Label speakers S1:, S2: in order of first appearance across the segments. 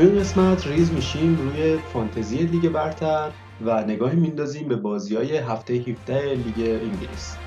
S1: توی این قسمت ریز میشیم روی فانتزی لیگ برتر و نگاهی میندازیم به بازی های هفته 17 لیگ انگلیس.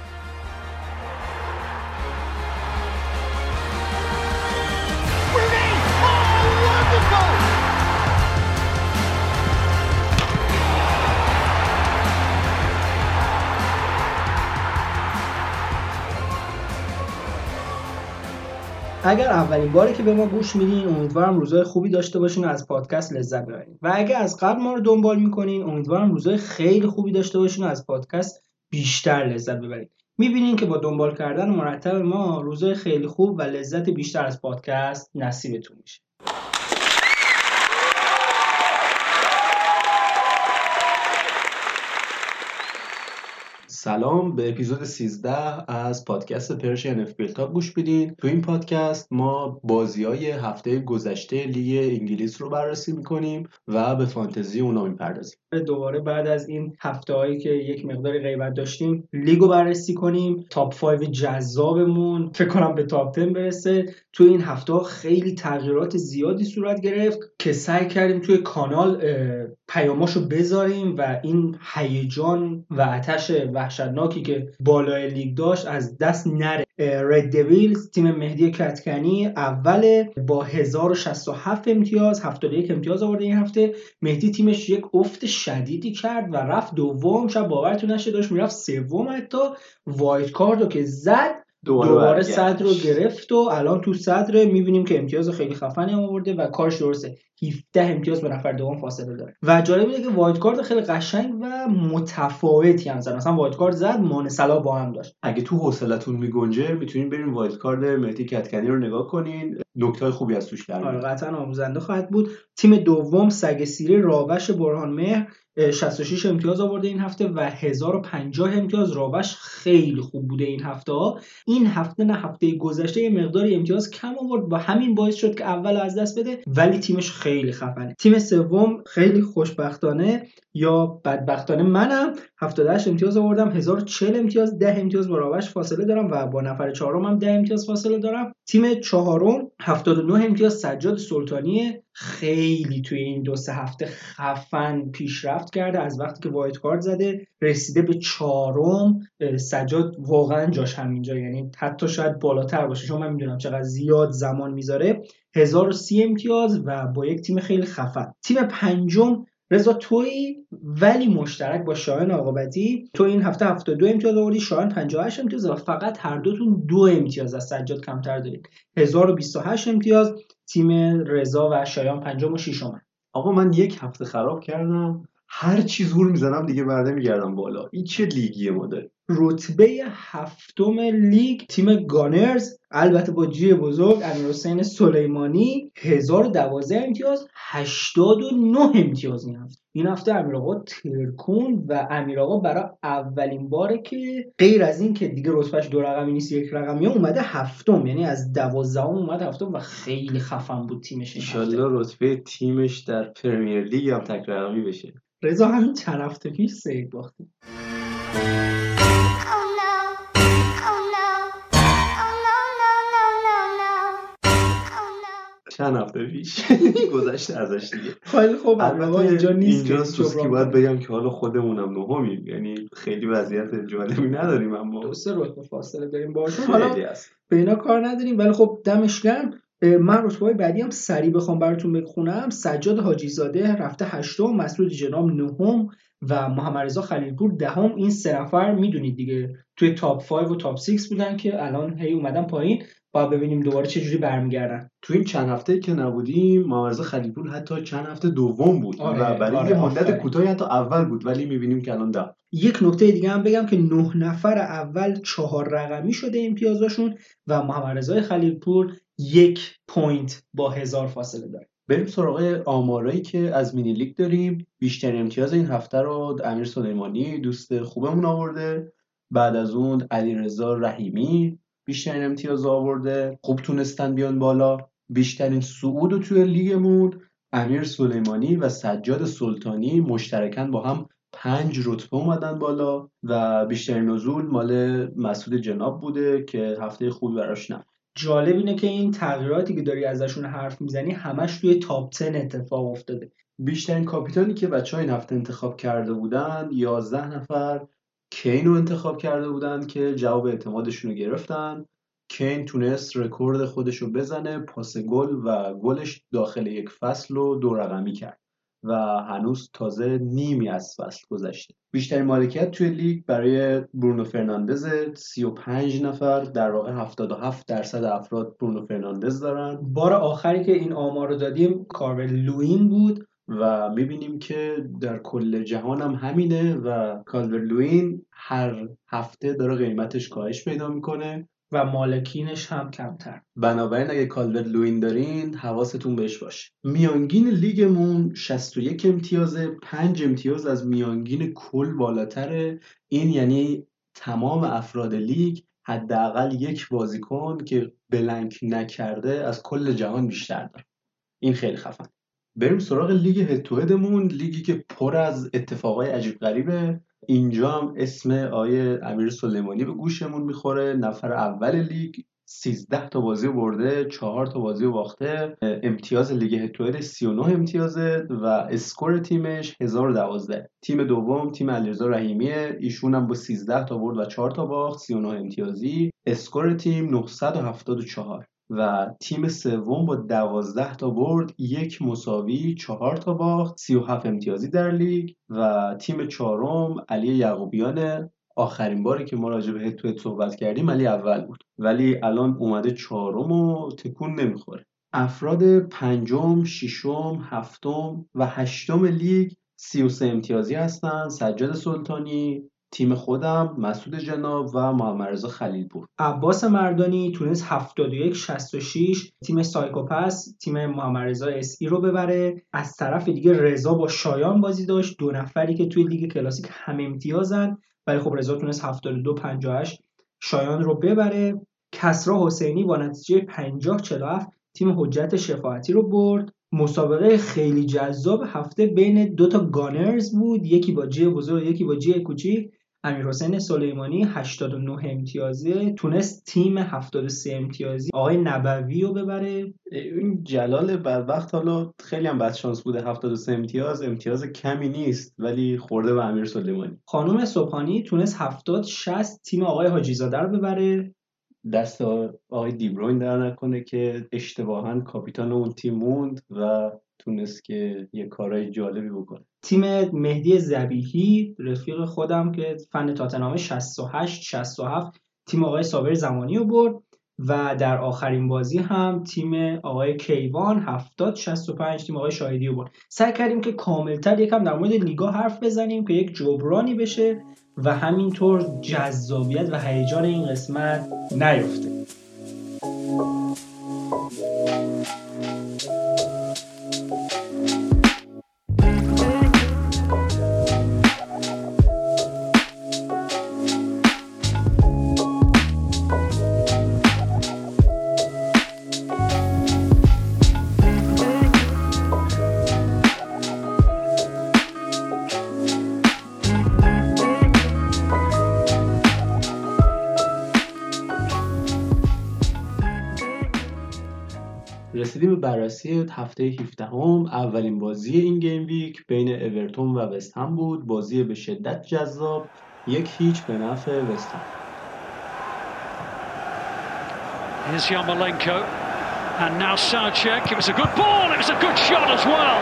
S2: اگر اولین باری که به ما گوش میدین امیدوارم روزای خوبی داشته باشین و از پادکست لذت ببرین. و اگر از قبل ما رو دنبال می‌کنین امیدوارم روزای خیلی خوبی داشته باشین و از پادکست بیشتر لذت ببرین. می‌بینین که با دنبال کردن مرتب ما روزای خیلی خوب و لذت بیشتر از پادکست نصیبتون میشه.
S1: سلام به اپیزود 13 از پادکست پرشین اف گوش بدین. تو این پادکست ما بازی های هفته گذشته لیگ انگلیس رو بررسی می‌کنیم و به فانتزی اونا می‌پردازیم.
S2: دوباره بعد از این هفته هایی که یک مقداری غیبت داشتیم لیگ رو بررسی کنیم. top 5 جذابمون فکر کنم به top 10 برسه. تو این هفته ها خیلی تغییرات زیادی صورت گرفت که سعی کردیم توی کانال پیاماشو بذاریم و این هیجان و آتش وحشتناکی که بالای لیگ داشت از دست نره. Red Devils تیم مهدی کتکنی اول با 1067 امتیاز 71 امتیاز آورده این هفته. مهدی تیمش یک افت شدیدی کرد و رفت دوم. شاید باورتون نشه داشت می‌رفت سوم حتی. wildcard و که زد. دوباره, دوباره صدر رو گرفت و الان تو صدر می‌بینیم که امتیاز خیلی خفنی آورده و کارش درسته. 17 امتیاز به نفر دوم فاصله داره. و جالب اینه که wildcard خیلی قشنگ و متفاوتی هم زد. مثلا wildcard زد مانه سلا با هم داشت.
S1: اگه تو حوصلتون میگنجه می‌تونین بریم wildcard مهدی کتکنی رو نگاه کنین. نکته خوبی از توش در
S2: آره قطعا آموزنده خواهد بود. تیم دوم سگ سیری راوش برهان مهر 66 امتیاز آورده این هفته و 1050 امتیاز. راوش خیلی خوب بوده این هفته ها. این هفته نه هفته گذشته یه مقداری امتیاز کم آورد. و همین باعث شد که اول از دست بده ولی تیمش خیلی خفنه. تیم سوم خیلی خوشبختانه یا بدبختانه منم 78 امتیاز آوردم. 1040 امتیاز 10 امتیاز با راوش فاصله دارم و با نفر چهارم هم 10 امتیاز فاصله دارم. تیم چهارم 79 امتیاز سجاد سلطانی خیلی توی این دو سه هفته خفن پیشرفت کرده. از وقتی که وایت کارت زده رسیده به چهارم. سجاد واقعا جاش همینجا. یعنی حتی شاید بالاتر باشه. چون من می‌دونم چقدر زیاد زمان می‌ذاره. 1030 امتیاز و با یک تیم خیلی خفن. تیم پنجم رضا توی ولی مشترک با شاهن عاقبتی تو این هفته 72 امتیاز آوردی شاهن 58 امتیاز و فقط هر دوتون دو امتیاز از سجاد کمتر دارید. 1028 امتیاز تیم رضا و شایان پنجم و ششم
S1: آقا من یک هفته خراب کردم. هر چی زور می‌زنم دیگه برده میگردم بالا. این چه لیگیه ما داریم
S2: رتبه هفتم لیگ تیم گانرز البته با جی بزرگ حسین سلیمانی 1012 امتیاز 89 امتیاز این هفته این هفته امیر آقا ترکون و امیر آقا برای اولین باره که غیر از این که دیگه رتبهش دو رقمی نیست یک رقمی اومده هفتم. یعنی از دوازدهم اومده هفتم و خیلی خفن بود تیمش.
S1: ان رتبه تیمش در پرمیر لیگ هم تک بشه.
S2: رضا همین چند هفته پیش سه باختیم
S1: چند هفته پیش. گذشته ازش دیگه.
S2: خیلی خوب البته اینجا نیست
S1: اینجا که باید بگم که حالا خودمونم نهمیم. یعنی خیلی وضعیت جالبی نداریم اما.
S2: دو سه رتبه فاصله داریم باشون حالا به اینا کار نداریم ولی خب دمش گرم. من رتبه بعدی هم سریع بخوام براتون بخونم. سجاد حاجی زاده رفته هشتم مسعود جناب نهم و محمد رضا خلیلپور دهم. این سه نفر می‌دونید دیگه توی تاپ 5 و تاپ 6 بودن که الان هی اومدن پایین. با ببینیم دوباره چه جوری برمیگردن.
S1: تو این چند هفته که نبودیم محمد خلیلپور حتی چند هفته دوم بود.
S2: آره،
S1: و برای
S2: آره،
S1: یه مدت کوتاهی حتی اول بود ولی می‌بینیم که الان ده
S2: یک نکته دیگه هم بگم که نه نفر اول چهار رقمی شده امتیازاشون و محمد رضا خلیلپور یک point با هزار فاصله داره.
S1: بریم سراغ آمارایی که از mini league داریم. بیشتر امتیاز این هفته رو امیر سلیمانی دوست خوبمون آورده. بعد از اون علیرضا رحیمی بیشترین امتیاز آورده. خوب تونستن بیان بالا. بیشترین صعود توی لیگمون امیر سلیمانی و سجاد سلطانی مشترکن با هم پنج رتبه اومدن بالا و بیشترین نزول مال مسعود جناب بوده که هفته خوبی براش نه
S2: جالب اینه که این تغییراتی که داری ازشون حرف می‌زنی همش توی تاپ 10 اتفاق افتاده.
S1: بیشترین کاپیتانی که بچه این هفته انتخاب کرده بودن 11 نفر کین رو انتخاب کرده بودن که جواب اعتمادشون رو گرفتن. کین تونست رکورد خودش رو بزنه پاس گل و گلش داخل یک فصل رو دو رقمی کرد. و هنوز تازه نیمی از فصل گذشته. بیشترین مالکیت توی لیگ برای برونو فرناندز 35 نفر در واقع 77 درصد افراد برونو فرناندز دارن.
S2: بار آخری که این آمار رو دادیم کالورت لوین بود
S1: و می‌بینیم که در کل جهان هم همینه و کالور لوین هر هفته داره قیمتش کاهش پیدا می‌کنه.
S2: و مالکینش هم کمتر.
S1: بنابراین اگه کالور لوین دارین حواستون بهش باشه میانگین لیگمون 61 امتیازه 5 امتیاز از میانگین کل بالاتره. این یعنی تمام افراد لیگ حداقل یک بازیکن که blank نکرده از کل جهان بیشتر داره. این خیلی خفنه بریم سراغ لیگ head-to-head مون لیگی که پر از اتفاقای عجیب غریبه. اینجا هم اسم آقای امیر سلیمانی به گوشمون می‌خوره. نفر اول لیگ 13 تا بازی برده 4 تا بازی باخته. امتیاز لیگ head-to-head 39 امتیازه و score تیمش 1012 تیم دوم تیم علیرضا رحیمیه. ایشون هم با 13 تا برد و 4 تا باخت 39 امتیازی. score تیم 974 و تیم سوم با دوازده تا برد یک مساوی چهار تا باخت سی و هفت امتیازی در لیگ و تیم چهارم علی یعقوبیان آخرین باری که ما راجع به تو صحبت کردیم علی اول بود. ولی الان اومده چهارم و تکون نمی‌خوره. افراد پنجم، ششم، هفتم و هشتم لیگ سی و سه امتیازی هستن. سجاد سلطانی تیم خودم مسعود جناب و محمد رضا خلیلپور.
S2: عباس مردانی تونست 71 66 تیم سایکوپس تیم محمد رضا اس ای رو ببره. از طرف دیگه رضا با شایان بازی داشت. دو نفری که توی لیگ کلاسیک هم امتیازن. ولی خب رضا تونست 72 58 شایان رو ببره. کسرا حسینی با نتیجه 50 47 تیم حجت شفاعتی رو برد. مسابقه خیلی جذاب. هفته بین دو تا گانرز بود. یکی با جی بزرگ یکی با جی کوچیک. امیر حسین سلیمانی 89 امتیازه تونست تیم 73 امتیازی آقای نبوی رو ببره.
S1: این جلال وقت حالا خیلی هم بد شانس بوده 73 امتیاز امتیاز کمی نیست ولی خورده به امیر سلیمانی.
S2: خانم صبحانی تونست 70 60 تیم آقای حاجی زاده رو ببره.
S1: دست آقای دیبروین در نکنه که اشتباها کاپیتان اون تیم موند و تونست که یه کارهای جالبی بکنه.
S2: تیم مهدی زبیهی رفیق خودم که فن تاتنامه 68 67 تیم آقای صابر زمانی رو برد و در آخرین بازی هم تیم آقای کیوان 70 65 تیم آقای شاهدی رو برد. سعی کردیم که کاملتر یکم در مورد لیگا حرف بزنیم که یک جبرانی بشه و همینطور جذابیت و هیجان این قسمت نیفته.
S1: بررسی هفته 17 هم اولین بازی این گیم ویک بین اورتون و وست هم بود بازی به شدت جذاب یک هیچ به نفع وست هم Here's Yarmolenko and now Sarchek. It was a good ball, it was a good shot as well.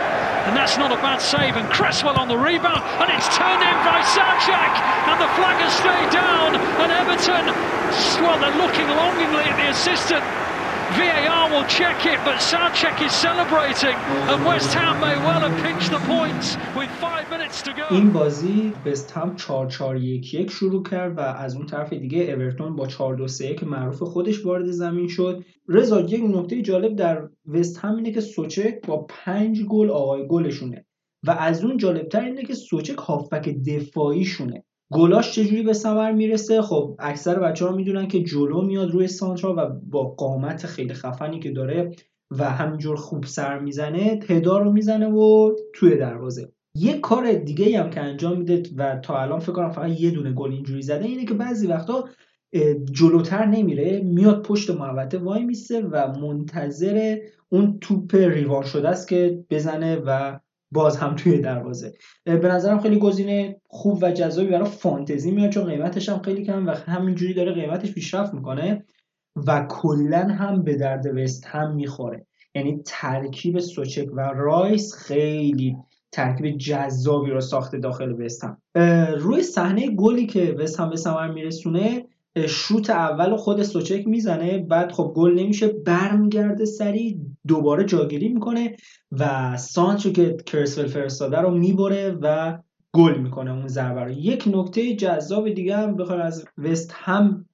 S1: And that's not a bad save. And Cresswell on the rebound, and it's turned in by Sarchek. And the flag has stayed down. And Everton, well, they're looking longingly at the assistant. VAR will check it, but Southcheck is celebrating, and West Ham may well have pinched the points with five minutes to go.
S2: این بازی وست هم 4 4 1 1 شروع کرد و از اون طرف دیگه اورتون با 4 2 3 1 معروف خودش وارد زمین شد. رضا یک نکته جالب در وست هم اینه که سوچک با 5 گل آقای گلشونه و از اون جالبتر اینه که سوچک هافبک دفاعیشونه. گلاش چجوری به ثمر می‌رسه؟ خب اکثر بچه ها می‌دونن که جلو میاد روی سانترا و با قامت خیلی خفنی که داره و همینجور خوب سر می‌زنه تدار رو می‌زنه و توی دروازه. یه کار دیگه هم که انجام میده و تا الان فکر کنم فقط یه دونه گل اینجوری زده اینه که بعضی وقتا جلوتر نمیره میاد پشت محوطه وای میسته و منتظر اون توپ ریوان شده است که بزنه و باز هم توی دروازه. به نظرم خیلی گزینه خوب و جذابی برای فانتزی میاد چون قیمتش هم خیلی کم و همینجوری داره قیمتش پیشرفت می‌کنه و کلا هم به درد وست هم می‌خوره. یعنی ترکیب سوچک و رایس خیلی ترکیب جذابی رو ساخته داخل وست هم. روی صحنه گلی که وست هم به ثمر میرسونه شوت اول خود سوچک می‌زنه بعد خب گل نمیشه برمیگرده سری دوباره جاگیری می‌کنه و سانچو که کرسول فرستاده رو می‌بره و گل می‌کنه اون ضربه رو. یک نکته جذاب دیگه هم بخوام از وست هم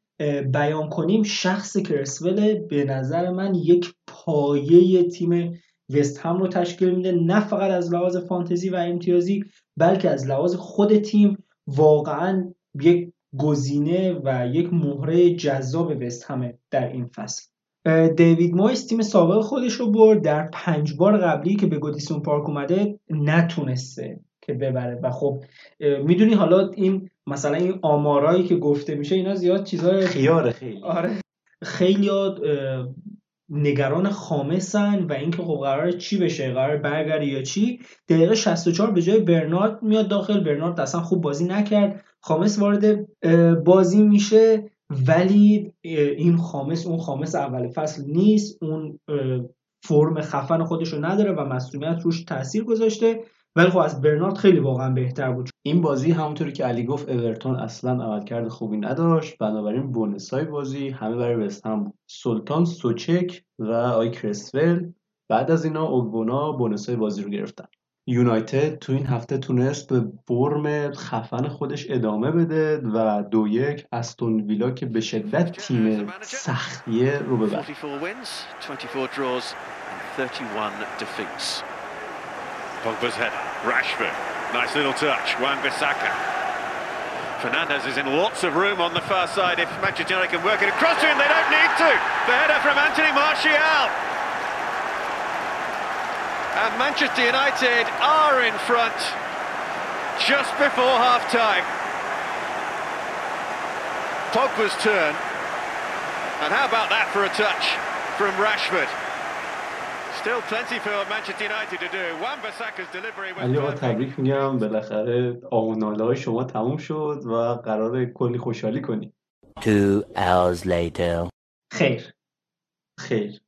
S2: بیان کنیم. شخص کرسول به نظر من یک پایه تیم وست هم رو تشکیل میده نه فقط از لحاظ فانتزی و امتیازی بلکه از لحاظ خود تیم. واقعا یک گزینه و یک مهره جذاب وست همه در این فصل. دیوید مویس تیم سابق خودش رو برد. در پنج بار قبلی که به گودیسون پارک اومده نتونسته که ببره. و خب می‌دونی حالا این مثلا این آمارایی که گفته میشه اینا زیاد چیزای
S1: خیاره خیلی.
S2: آره. خیلی نگران خامسن و اینکه خب قرار چی بشه قرار برگرده یا چی. دقیقه 64 به جای برنارد میاد داخل. برنارد اصلا خوب بازی نکرد. خامس وارد بازی میشه ولی این خامس اون خامس اول فصل نیست. اون فرم خفن خودش رو نداره و مسئولیت روش تاثیر گذاشته. ولی خب از برنارد خیلی واقعا بهتر بود.
S1: این بازی همونطوری که علی گفت اورتون اصلا عملکرد خوبی نداشت. بنابراین بونسای بازی همه برای وست هم سلطان سوچک و آی کرسول بعد از اینا اوگبونا بونسای بازی رو گرفتن. یونایتد تو این هفته تونست به برم خفن خودش ادامه بده و دو یک استون ویلا که به شدت تیم سختیه رو ببرد And Manchester United are in front just before half-time. Pogba's turn. And how about that for a touch from Rashford? علی آقا تبریک میگم بالاخره آوناله های شما تموم شد و قرار کلی خوشحالی کنی
S2: Two hours later. خیر خیر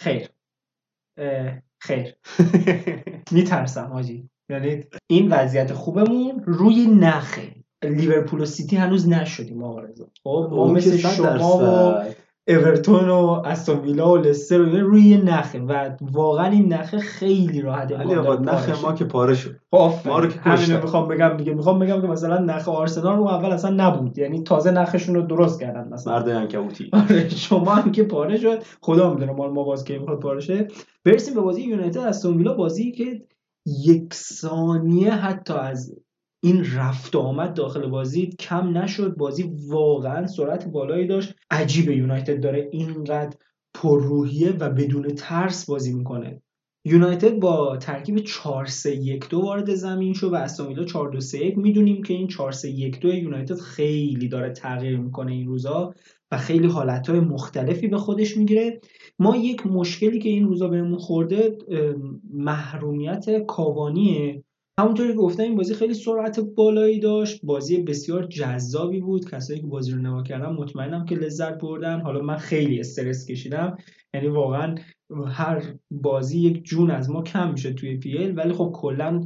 S2: خیر خیر. میترسم آجی. یعنی این وضعیت خوبمون روی نخه. لیورپول و سیتی هنوز نشدیم آقا رضا. خب ما مثل شما و اورتون و استون ویلا و لستر و روی نخه. و واقعا این نخه خیلی راحته
S1: علی آقا نخ ما که پاره شد.
S2: ما رو که همین می‌خوام بگم دیگه. می‌خوام بگم که مثلا نخ آرسنال رو اول اصلا نبود. یعنی تازه نخشون رو درست کردن مثلا.
S1: مرد عنکبوتی
S2: آره شما هم که پاره شد. خدا می‌دونه مال ما باز که می‌خواد پاره شه. برسیم به بازی یونایتد استون ویلا. بازی که یک ثانیه حتی از این رفت آمد داخل بازی کم نشد. بازی واقعا سرعت بالایی داشت. عجیب یونایتد داره اینقدر پرروحیه و بدون ترس بازی می‌کنه. یونایتد با ترکیب 4 3 1 2 وارد زمین شد و استون 4 2 3 1 می‌دونیم که این 4 3 1 2 یونایتد خیلی داره تغییر می‌کنه این روزا و خیلی حالتهای مختلفی به خودش می‌گیره. ما یک مشکلی که این روزا بهمون خورده محرومیت کاوانیه. همونطوری که گفتم این بازی خیلی سرعت بالایی داشت. بازی بسیار جذابی بود. کسایی که بازی رو نگاه کردن مطمئنم که لذت بردن. حالا من خیلی استرس کشیدم. یعنی واقعا هر بازی یک جون از ما کم میشه توی پیل ولی خب کلا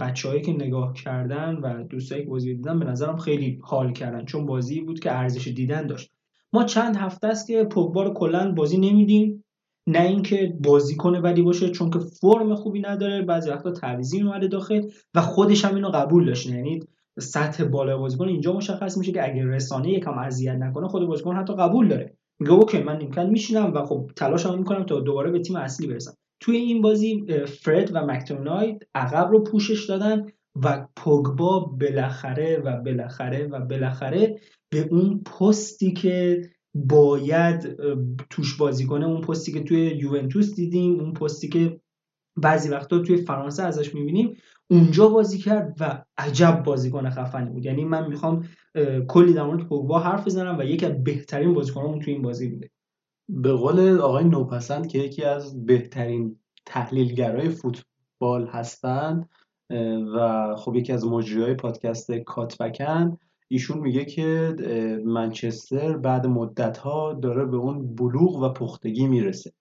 S2: بچههایی که نگاه کردن و دوستایی که بازی دیدن به نظرم خیلی حال کردن. چون بازی بود که ارزش دیدن داشت. ما چند هفته است که پوگبا رو کلا بازی نمیدیم. نه اینکه بازیکن بدی باشه چون که فرم خوبی نداره. بعضی وقتا تعویضی اومده داخل و خودش هم اینو قبول داشته. یعنی سطح بالا بازیکن اینجا مشخص میشه که اگر رسانه یکم اذیت نکنه خود بازیکن حتی قبول داره. میگه اوکی من امکان میشینم و خب تلاشم می‌کنم تا دوباره به تیم اصلی برسم. توی این بازی فرد و مکتونای عقب رو پوشش دادن و پوگبا بالاخره و بالاخره و بالاخره به اون پستی که باید توش بازی کنه. اون پستی که توی یوونتوس دیدیم اون پستی که بعضی وقتا توی فرانسه ازش می‌بینیم اونجا بازی کرد و عجب بازیکن خفنی بود. یعنی من می‌خوام کلی در مورد پوگبا حرف بزنم و یکی از بهترین بازیکنامون توی این بازی بوده.
S1: به قول آقای نوپسند که یکی از بهترین تحلیلگرای فوتبال هستند و خب یکی از مجریای پادکست کاتبکن ایشون میگه که منچستر بعد مدت ها داره به اون بلوغ و پختگی می‌رسه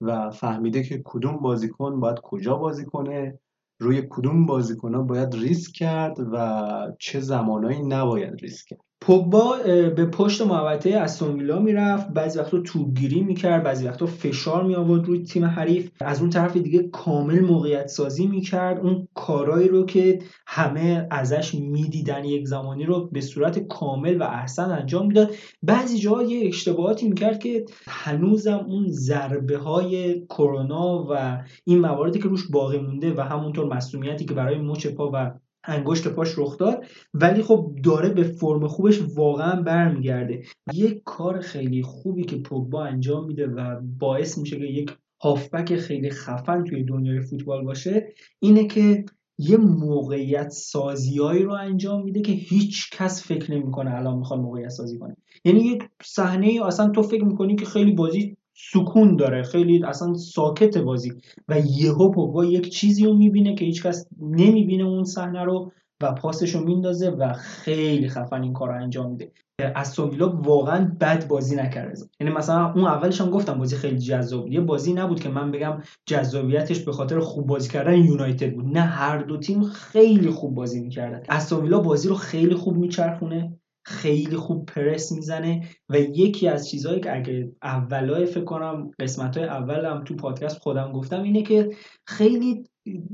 S1: و فهمیده که کدوم بازیکن باید کجا بازی کنه روی کدوم بازیکن ها باید ریسک کرد و چه زمانایی نباید ریسک کرد.
S2: پوگبا به پشت محوطه استون ویلا می‌رفت. بعضی وقتا توپگیری می‌کرد بعضی وقتا فشار می آورد روی تیم حریف. از اون طرف دیگه کامل موقعیت سازی می‌کرد. اون کارایی رو که همه ازش می‌دیدن یک زمانی رو به صورت کامل و احسن انجام می‌داد. بعضی جاها یه اشتباهاتی می‌کرد که هنوزم اون ضربه های کرونا و این مواردی که روش باقی مونده و همونطور مسئولیتی که برای مچ پا و انگشت پاش رخ داد ولی خب داره به فرم خوبش واقعا برمیگرده. یک کار خیلی خوبی که پوگبا انجام میده و باعث میشه که یک هافبک خیلی خفن توی دنیای فوتبال باشه اینه که یه موقعیت سازیایی رو انجام میده که هیچ کس فکر نمی‌کنه الان می‌خواد موقعیت سازی کنه. یعنی یک صحنه اصلا تو فکر می‌کنی که خیلی بازی سکون داره. خیلی اصلا ساکت بازی. و یهو پوگبا یک چیزی رو می‌بینه که هیچکس نمی‌بینه اون صحنه رو و پاسش رو میندازه و خیلی خفن این کار رو انجام میده. استون ویلا واقعا بد بازی نکرده. یعنی مثلا اون اولش هم گفتم بازی خیلی جذاب یه بازی نبود که من بگم جذابیتش به خاطر خوب بازی کردن یونایتد بود. نه هر دو تیم خیلی خوب بازی می‌کردن. استون ویلا بازی رو خیلی خوب میچرخونه. خیلی خوب پرس می‌زنه و یکی از چیزهایی که اگه اولای فکر کنم قسمت های اولم تو پادکست خودم گفتم اینه که خیلی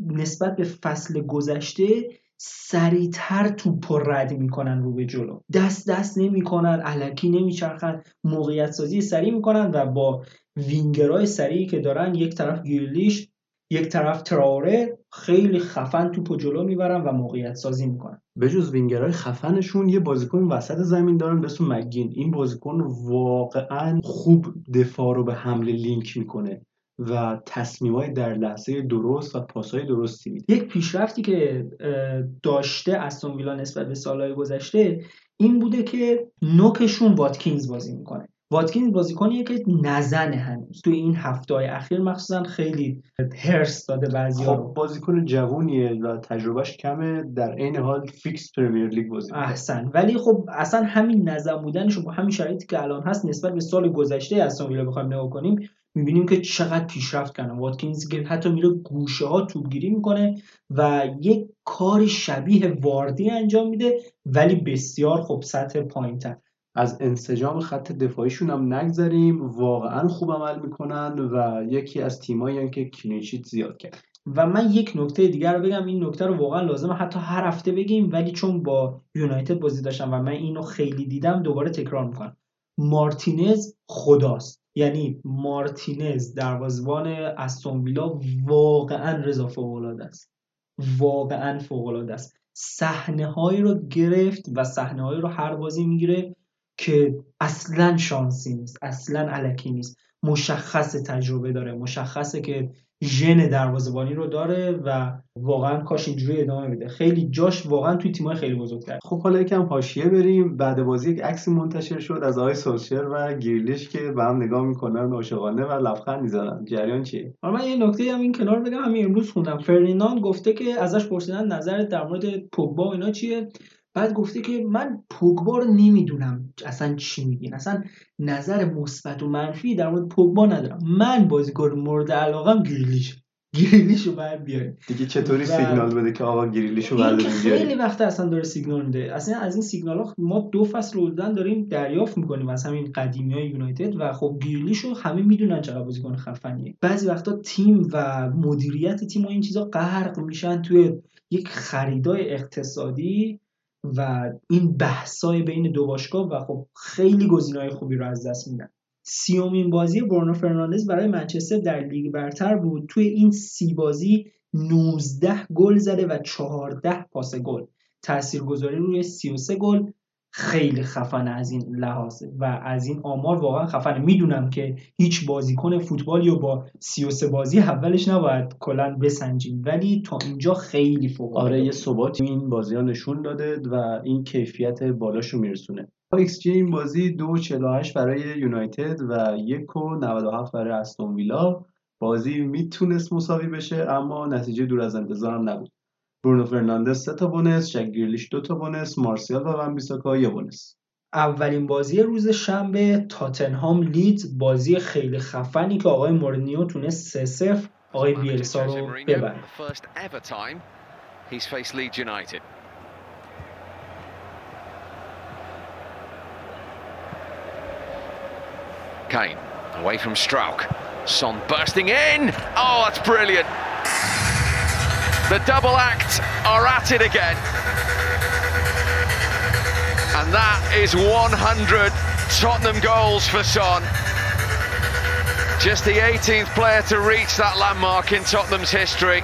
S2: نسبت به فصل گذشته سریعتر توپ رد می‌کنن رو به جلو. دست دست نمی‌کنن علکی نمیچرخن موقعیت سازی سریع می‌کنن و با وینگرهای سریعی که دارن یک طرف گیرلیش یک طرف تراوره خیلی خفن توپ جلو می‌برن و موقعیت سازی می‌کنن.
S1: به جز وینگرهای خفنشون یه بازیکن وسط زمین دارن به اسم مگین. این بازیکن واقعا خوب دفاع رو به حمله لینک می‌کنه و تصمیمای در لحظه درست و پاسهای درستی میده.
S2: یک پیشرفتی که داشته استون ویلا نسبت به سالهای گذشته این بوده که نوکشون واتکینز بازی می‌کنه. واتکینز بازیکنیه که نزنه هنوز. توی این هفته های اخیر مخصوصا خیلی هرس داده بعضی
S1: خب بازیکن جوونیه و تجربهش کمه. در عین حال فیکس پرمیر لیگ بازی
S2: احسن. ولی خب اصلا همین نظم بودنش با همین شرایطی که الان هست نسبت به سال گذشته از ویلا بخوایم نگاه کنیم می‌بینیم که چقدر پیشرفت کنه واتکینز که حتی میره گوشه ها توپگیری می‌کنه و یک کار شبیه واردی انجام میده ولی بسیار خب سطح پایینتر.
S1: از انسجام خط دفاعیشون هم نگذریم. واقعا خوب عمل می‌کنن و یکی از تیمایی که کلینشیت زیاد کرد.
S2: و من یک نکته دیگر رو بگم این نکته رو واقعا لازمه حتی هر هفته بگیم ولی چون با یونایتد بازی داشتم و من اینو خیلی دیدم دوباره تکرار می‌کنم. مارتینز خداست. یعنی مارتینز دروازبان استون ویلا واقعا رضا فوق العاده است. واقعا فوق العاده است. صحنه هایی رو گرفت و صحنه هایی رو هر بازی می‌گیره. که اصلا شانسی نیست اصلا علکی نیست. مشخص تجربه داره مشخصه که ژن دروازه‌بانی رو داره و واقعا کاش اینجوری ادامه بده. خیلی جاش واقعا توی تیمای خیلی بزرگتر.
S1: خب حالا یکم حاشیه بریم. بعد بازی یک عکسی منتشر شد از آقای سولشر و گیرلیش که به هم نگاه می‌کنن عاشقانه و لبخند می‌زنن. جریان چیه؟
S2: حالا من یه نکته هم این کنار بگم همین امروز خوندم. فرناند گفته که ازش پرسیدن نظرت در مورد پوگبا و اینا چیه؟ بعد گفته که من پوگبا رو نمی‌دونم اصلا چی میگین. اصلا نظر مثبت و منفی در مورد پوگبا ندارم. من بازیکن مورد علاقم گریلیش. گریلیش رو باید بیاریم.
S1: دیگه چطوری سیگنال بده که آقا گریلیش رو باید
S2: خیلی وقت اصلا داره سیگنال میده. اصلا از این سیگنال ها ما دو فصل رو داریم دریافت می‌کنیم از همین قدیمی های یونایتد و خب گریلیش رو همه می‌دونن چقدر بازیکن خفنیه. بعضی وقتا تیم و مدیریت تیم و این چیزا غرق میشن توی یک خریدای اقتصادی و این بحثای بین دو باشگاه و خب خیلی گزینه‌های خوبی رو از دست میدن. سیومین بازی برونو فرناندز برای منچستر در لیگ برتر بود. توی این سی بازی 19 گل زده و 14 پاس گل. تاثیرگذاری روی 33 گل. خیلی خفنه از این لحاظ و از این آمار واقعا خفنه. می‌دونم که هیچ بازیکن فوتبالی و با 33 بازی اولش نباید کلا بسنجیم ولی تا اینجا خیلی فوق
S1: آره یه ثبات این بازی ها نشون داده و این کیفیت بالاش رو میرسونه. ایکس جی این بازی 2.48 برای یونایتد و 1.97 برای استون ویلا. بازی می‌تونست مساوی بشه اما نتیجه دور از انتظارم نبود. برونو فرناندز سه تا bonus جک گریلیش دو تا bonus مارسیال و ون بیساکا یه bonus
S2: اولین بازی روز شنبه تاتنهام لیدز بازی خیلی خفنی که آقای مورینیو تونست 3 0 آقای بیلسا رو ببره
S3: Kane away from Strauk. Son bursting in. Oh, that's brilliant. The double act are at it again. And that is 100 Tottenham goals for Son. Just the 18th player to reach that landmark in Tottenham's history.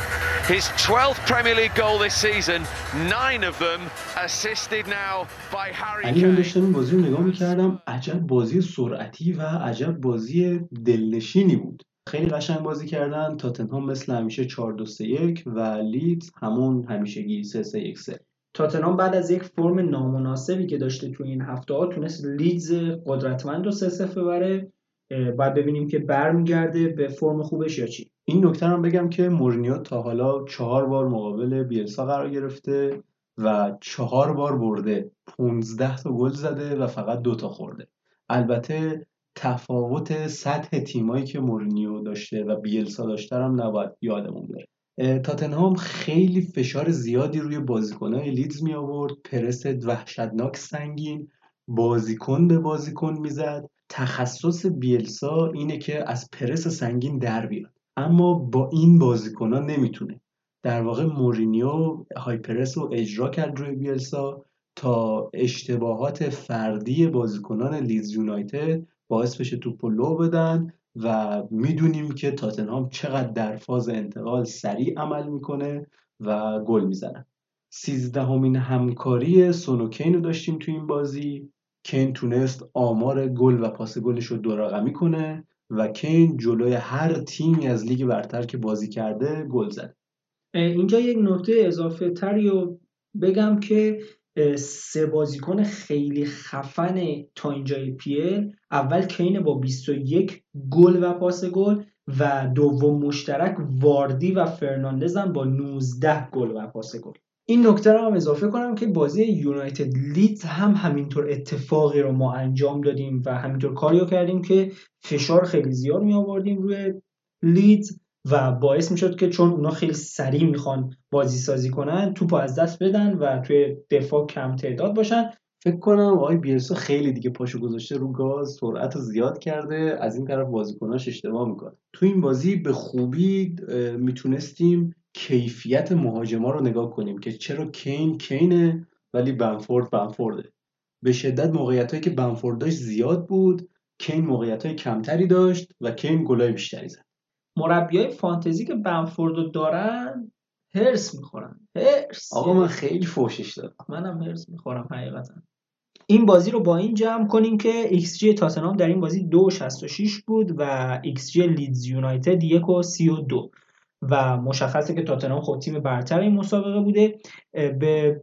S3: His 12th Premier League goal this season, nine of them assisted now by Harry Kane.
S1: داشتم بازی رو نگاه میکردم عجب بازی سرعتی و عجب بازی دلنشینی بود خیلی قشنگ بازی کردن. تاتنهام مثل همیشه 4 2 3 1 و لیدز همون همیشگی 3 3 1 3
S2: تاتنهام بعد از یک فرم نامناسبی که داشته تو این هفته ها تونست لیدز قدرتمند رو 3 0 ببره. باید ببینیم که برمیگرده به فرم خوبش یا چی.
S1: این نکته هم بگم که مورینیو تا حالا چهار بار مقابل بیلسا قرار گرفته و چهار بار برده. 15 تا گل زده و فقط دو تا خورده. البته تفاوت سطح تیمایی که مورینیو داشته و بیلسا داشته هم نباید یادمون بره تاتنهام خیلی فشار زیادی روی بازیکنهای لیدز می آورد پرس وحشتناک سنگین بازیکن به بازیکن می‌زد. تخصص بیلسا اینه که از پرس سنگین در بیاد. اما با این بازیکن ها نمی‌تونه. در واقع مورینیو های پرس رو اجرا کرد روی بیلسا تا اشتباهات فردی بازیکنان لیدز یونایتد باعث بشه توپ لو بدن و می‌دونیم که تاتنهام چقدر در فاز انتقال سریع عمل می‌کنه و گل می‌زنن سیزدهمین همکاری سونوکین رو داشتیم تو این بازی. کین تونست آمار گل و پاس گلش رو دو رقمی کنه و کین جلوی هر تیمی از لیگ برتر که بازی کرده گل زد.
S2: اینجا یک نکته اضافه تری رو بگم که سه بازیکن خیلی خفن تا اینجای PL اول کین با 21 گل و پاس گل و دوم مشترک واردی و فرناندز با 19 گل و پاس گل. این نکته رو هم اضافه کنم که بازی یونایتد لیدز هم همینطور اتفاقی رو ما انجام دادیم و همینطور کاریو کردیم که فشار خیلی زیاد می آوردیم روی لیدز. و باعث می شد که چون اونا خیلی سریع می‌خوان بازی سازی کنن توپ از دست بدن و توی دفاع کم تعداد باشن.
S1: فکر کنم آقای بیرسا خیلی دیگه پاشو گذاشته رو گاز سرعت رو زیاد کرده از این طرف بازیکناش اشتباه می‌کنه. تو این بازی به خوبی می‌تونستیم کیفیت مهاجما رو نگاه کنیم که چرا کین کینه ولی بنفورد بنفورده. به شدت موقعیت هایی که بنفورد داشت زیاد بود کین موقعیت های کمتری داشت و کین گلای بیشتری زد.
S2: مربی های فانتزی که بنفورد رو دارن هرس می‌خورن. هرس.
S1: آقا من خیلی فوشش دادم
S2: منم هرس می‌خورم حقیقتا. این بازی رو با این جمع کنیم که XG تاتنهام در این بازی 2.66 بود و XG لیدز یونایتد 1.32 و مشخصه که تاتنهام خود تیم برتر این مسابقه بوده. به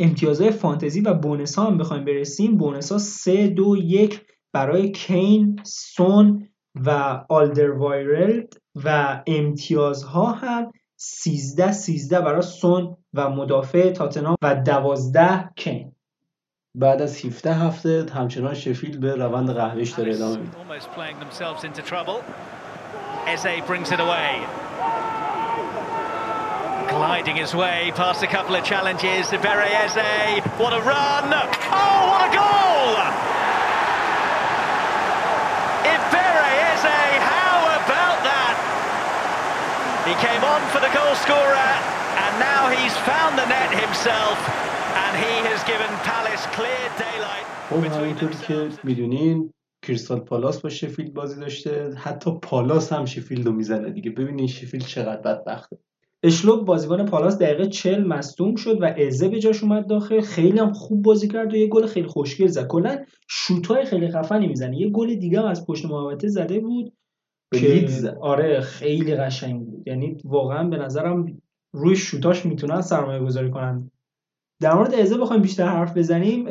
S2: امتیازهای فانتزی و بونس ها هم بخوایم برسیم. بونس ها 3 2 1 برای کین سون و آلدر وایرلد و امتیازها هم 13 13 برای سون و مدافع تاتنهام و 12 کین
S1: بعد از 17 هفته همچنان شفیل به روند قهوهش داره ادامه میده gliding his way past a couple of challenges. Bereyeze, what a run! Oh, what a goal! Bereyeze, how about that? He came on for the goal scorer, and now he's found the net himself, and he has given Palace clear daylight. خب همینطور که میدونین کریستال پالاس با شفیلد بازی داشته حتی پالاس هم شفیلد رو میزنه دیگه ببینین شفیلد چقدر بدبخته
S2: اشلوب بازیکن پالاس دقیقه 40 مصدوم شد و ازه به جاش اومد داخل. خیلی هم خوب بازی کرد و یه گل خیلی خوشگل زد. کلا شوتای خیلی خفنی می‌زنه. یه گل دیگه هم از پشت محوطه زده بود که آره خیلی قشنگ بود. یعنی واقعا به نظرم روی شوتاش می‌تونن سرمایه گذاری کنن. در مورد ازه بخوایم بیشتر حرف بزنیم.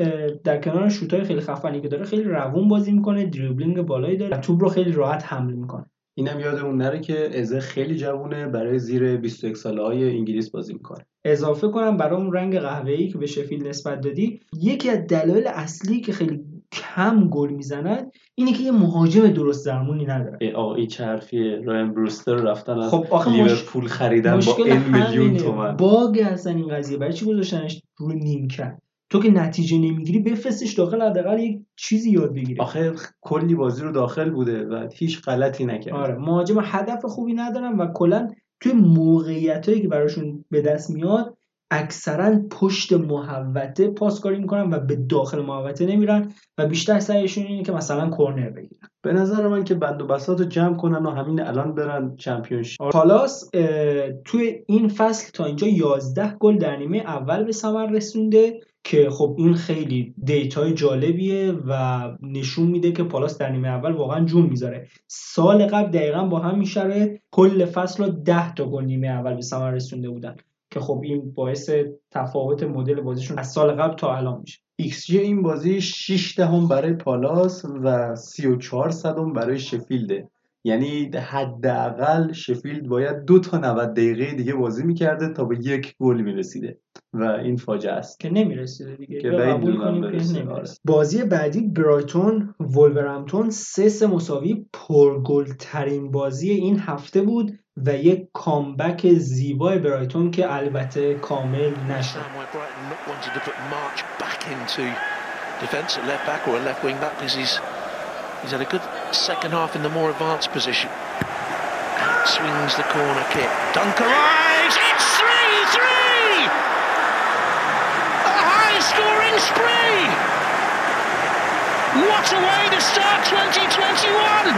S2: در کنار شوتای خیلی خفنی که داره خیلی روون بازی می‌کنه دریبلینگ بالایی داره توپ رو خیلی راحت حمل می‌کنه.
S1: اینم یادمون نره که ازه خیلی جوونه برای زیر 21 ساله های انگلیس بازی می‌کنه.
S2: اضافه کنم برای اون رنگ قهوه‌ای که به شفیل نسبت دادی یکی از دلایل اصلی که خیلی کم گل می‌زنن اینه که یه مهاجم درست درمونی نداره.
S1: آقا این چرفیه راین بروستر رفتن از خب آخه لیورپول خریدن با
S2: این میلیون تومن. باگ اصلا این قضیه. برای چی گذاشتنش رو نیم کرد؟ تو که نتیجه نمی‌گیری بفرستش داخل حداقل یک چیزی یاد بگیری
S1: آخه کلی بازی رو داخل بوده و هیچ غلطی نکرد.
S2: آره مهاجم هدف خوبی ندارن و کلا توی موقعیت هایی که براشون به دست میاد اکثرا پشت محوطه پاسکاری می‌کنن و به داخل محوطه نمیرن و بیشتر سعیشون اینه که مثلا corner بگیرن.
S1: به نظر من که بند و بساط رو جمع کنن و همین الان برن Championship.
S2: پالاس توی این فصل تا اینجا 11 گل در نیمه اول به ثمر رسونده. که خب این خیلی data ی جالبیه و نشون میده که پالاس در نیمه اول واقعا جون می‌ذاره. سال قبل دقیقا با هم میشره کل فصل رو 10 تا گل نیمه اول به ثمر رسونده بودن که خب این باعث تفاوت مدل بازیشون از سال قبل تا الان میشه.
S1: ایکس جی این بازی 6 دهم برای پالاس و 34 صدم برای شفیلده. یعنی حداقل شفیلد باید دو تا 90 دقیقه دیگه بازی می‌کرده تا به یک گل می‌رسیده و این فاجعه است.
S2: که نمی‌رسیده دیگه. که آره. بازی بعدی برایتون وولورهمپتون سه سه مساوی پرگل ترین بازی این هفته بود و یک کامبک زیبای برایتون که البته کامل نشد. Second half in the more advanced position. Out swings the corner kick. Dunk arrives. It's 3 3! A high scoring spree! What a way to start 2021!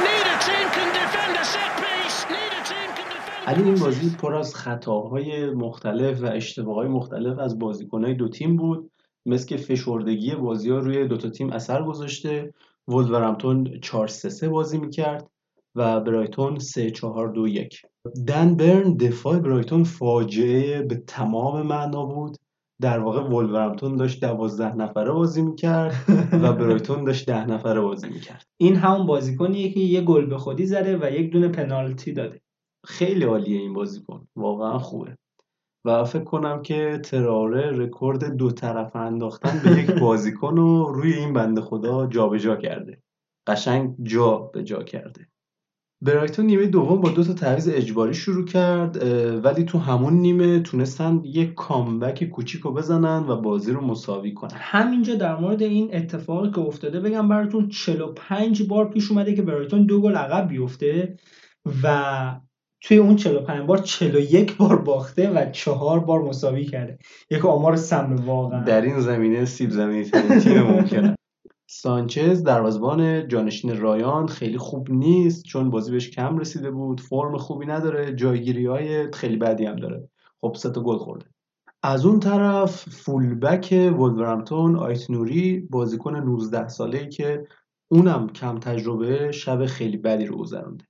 S2: Neither team can defend a set piece. Neither team can defend علی این بازی پر از خطاهای مختلف و اشتباههای مختلف از بازیکنهای دو تیم بود مثل که فشردگی بازی ها روی دوتا تیم اثر گذاشته وولورمتون 4 3 بازی می‌کرد و برایتون 3 4 2 1 دن برن دفاع برایتون فاجعه به تمام معنا بود. در واقع وولورمتون داشت دوازده نفره بازی می‌کرد و برایتون داشت ده نفره بازی می‌کرد. این همون بازیکنیه که یه گل به خودی زده و یک دونه پنالتی داده. خیلی عالیه این بازیکن. واقعا خوبه. و فکر کنم که تراره رکورد دو طرف انداختن به یک بازیکن رو روی این بنده خدا جابجا جا کرده. قشنگ جا به جا کرده. برایتون نیمه دوم با دو تا تعویض اجباری شروع کرد ولی تو همون نیمه تونستن یک کامبک کوچیک رو بزنن و بازی رو مساوی کنن. همینجا در مورد این اتفاقی که افتاده بگم براتون 45 بار پیش اومده که برایتون دو گل عقب بیفته و توی اون 45 بار 41 بار باخته و چهار بار مساوی کرده. یک آمار سم واقعا.
S1: در این زمینه سیب زمینی تیم ممکنه. سانچز دروازبان جانشین رایان خیلی خوب نیست چون بازی بهش کم رسیده بود فرم خوبی نداره جایگیری های خیلی بدی هم داره. خب سه تا گل خورده. از اون طرف fullback ولورهمپتون آیت نوری بازیکن 19 ساله ای که اونم کم تجربه شب خیلی بدی رو گذرونده.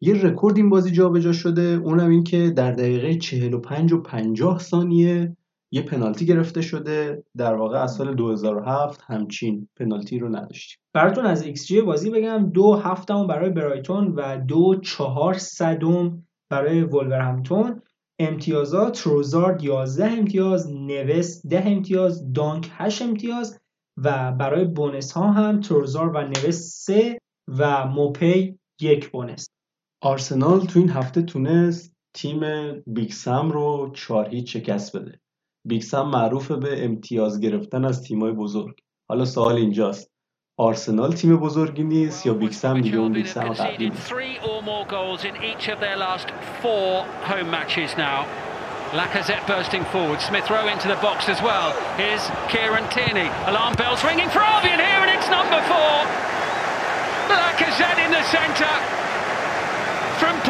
S1: یه رکورد این بازی جابجا شده اونم این که در دقیقه 45 و 50 ثانیه یه پنالتی گرفته شده. در واقع از سال 2007 همچین پنالتی رو نداشتیم.
S2: براتون از ایکس جی بازی بگم. دو هفتم برای برایتون و دو چهار صدم برای ولورهمپتون. امتیازات تروزارد 11 امتیاز نوس 10 امتیاز دانک 8 امتیاز و برای بونس ها هم تروزار و نوس 3 و موپی یک بونس.
S1: آرسنال تو این هفته تونست تیم بیکسم رو چهار هیچ شکست بده بیکسم معروف به امتیاز گرفتن از تیمای بزرگ حالا سوال اینجاست آرسنال تیم بزرگی نیست یا بیکسم دیگه اون قبلی نیست Lacazette bursting forward. Smith Rowe into the box as well. Here's Kieran Tierney. Alarm bells ringing for Albion here, and it's number four. Lacazette in the centre.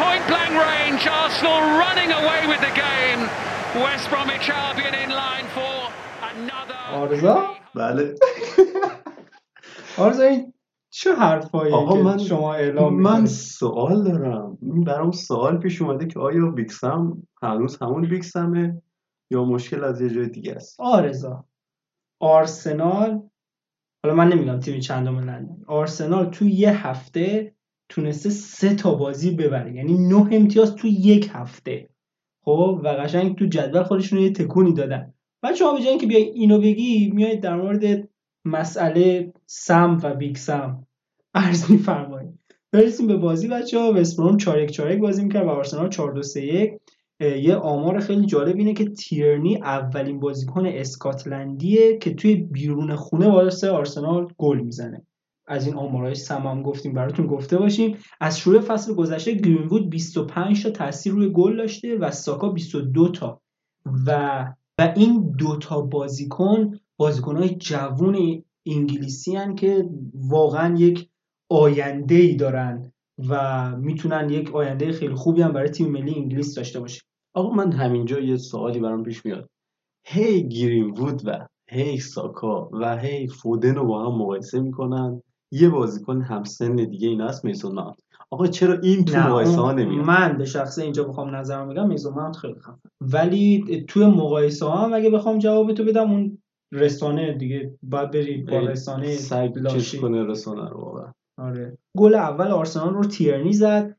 S1: Point blank range,
S3: Arsenal running away with the game. West Bromwich Albion in line for another
S2: آرزا؟
S1: بله.
S2: آرزا این چه حرفایی
S1: آقا
S2: که
S1: من
S2: شما اعلام
S1: من؟ سوال دارم. این برام سوال پیش اومده که آیا بیکسم هنوز همون بیگ سمه یا مشکل از یه جای دیگه است؟
S2: آقا رضا آرسنال حالا من نمیگم تیم چندم لندن آرسنال تو یه هفته تونسته سه تا بازی ببره. یعنی نه امتیاز تو یک هفته. خب و قشنگ تو جدول خودشون یه تکونی دادن. بعد شما به اینکه بیای اینو بگی میای در مورد مسئله سم و بیگ سم عرض میفرمایید برسیم به بازی بچه ها وستبروم 4 1 4 بازی می‌کرد و آرسنال 4 2 3 1 یه آمار خیلی جالب اینه که تیرنی اولین بازیکن اسکاتلندیه که توی بیرون خونه واسه آرسنال گل می‌زنه. از این آمارهای سم هم گفتیم براتون گفته باشیم. از شروع فصل گذشته گرینوود 25 تا تاثیر روی گل داشته و ساکا 22 تا. و و این دو تا بازیکن بازیکنهای جوون انگلیسی هن که واقعا یک آینده ای دارن و می‌تونن یک آینده خیلی خوبی هم برای تیم ملی انگلیس داشته باشه
S1: آقا من همینجا یه سوالی برام پیش میاد. هی گرین وود و هی ساکا و هی فودن رو با هم مقایسه می‌کنن؟ یه بازیکن همسن دیگه این هست میسون ماونت. آقا چرا این تو مقایسه ها نمیاد؟
S2: من به شخصه اینجا بخوام نظرم بگم میزون ماونت خیلی خفن ولی توی مقایسه ها هم اگه بخوام جواب تو بدم اون رسانه دیگه باید بری با رسانه
S1: سگ کنه رسانه رو واقعا.
S2: آره. گل اول آرسنال رو تیرنی زد.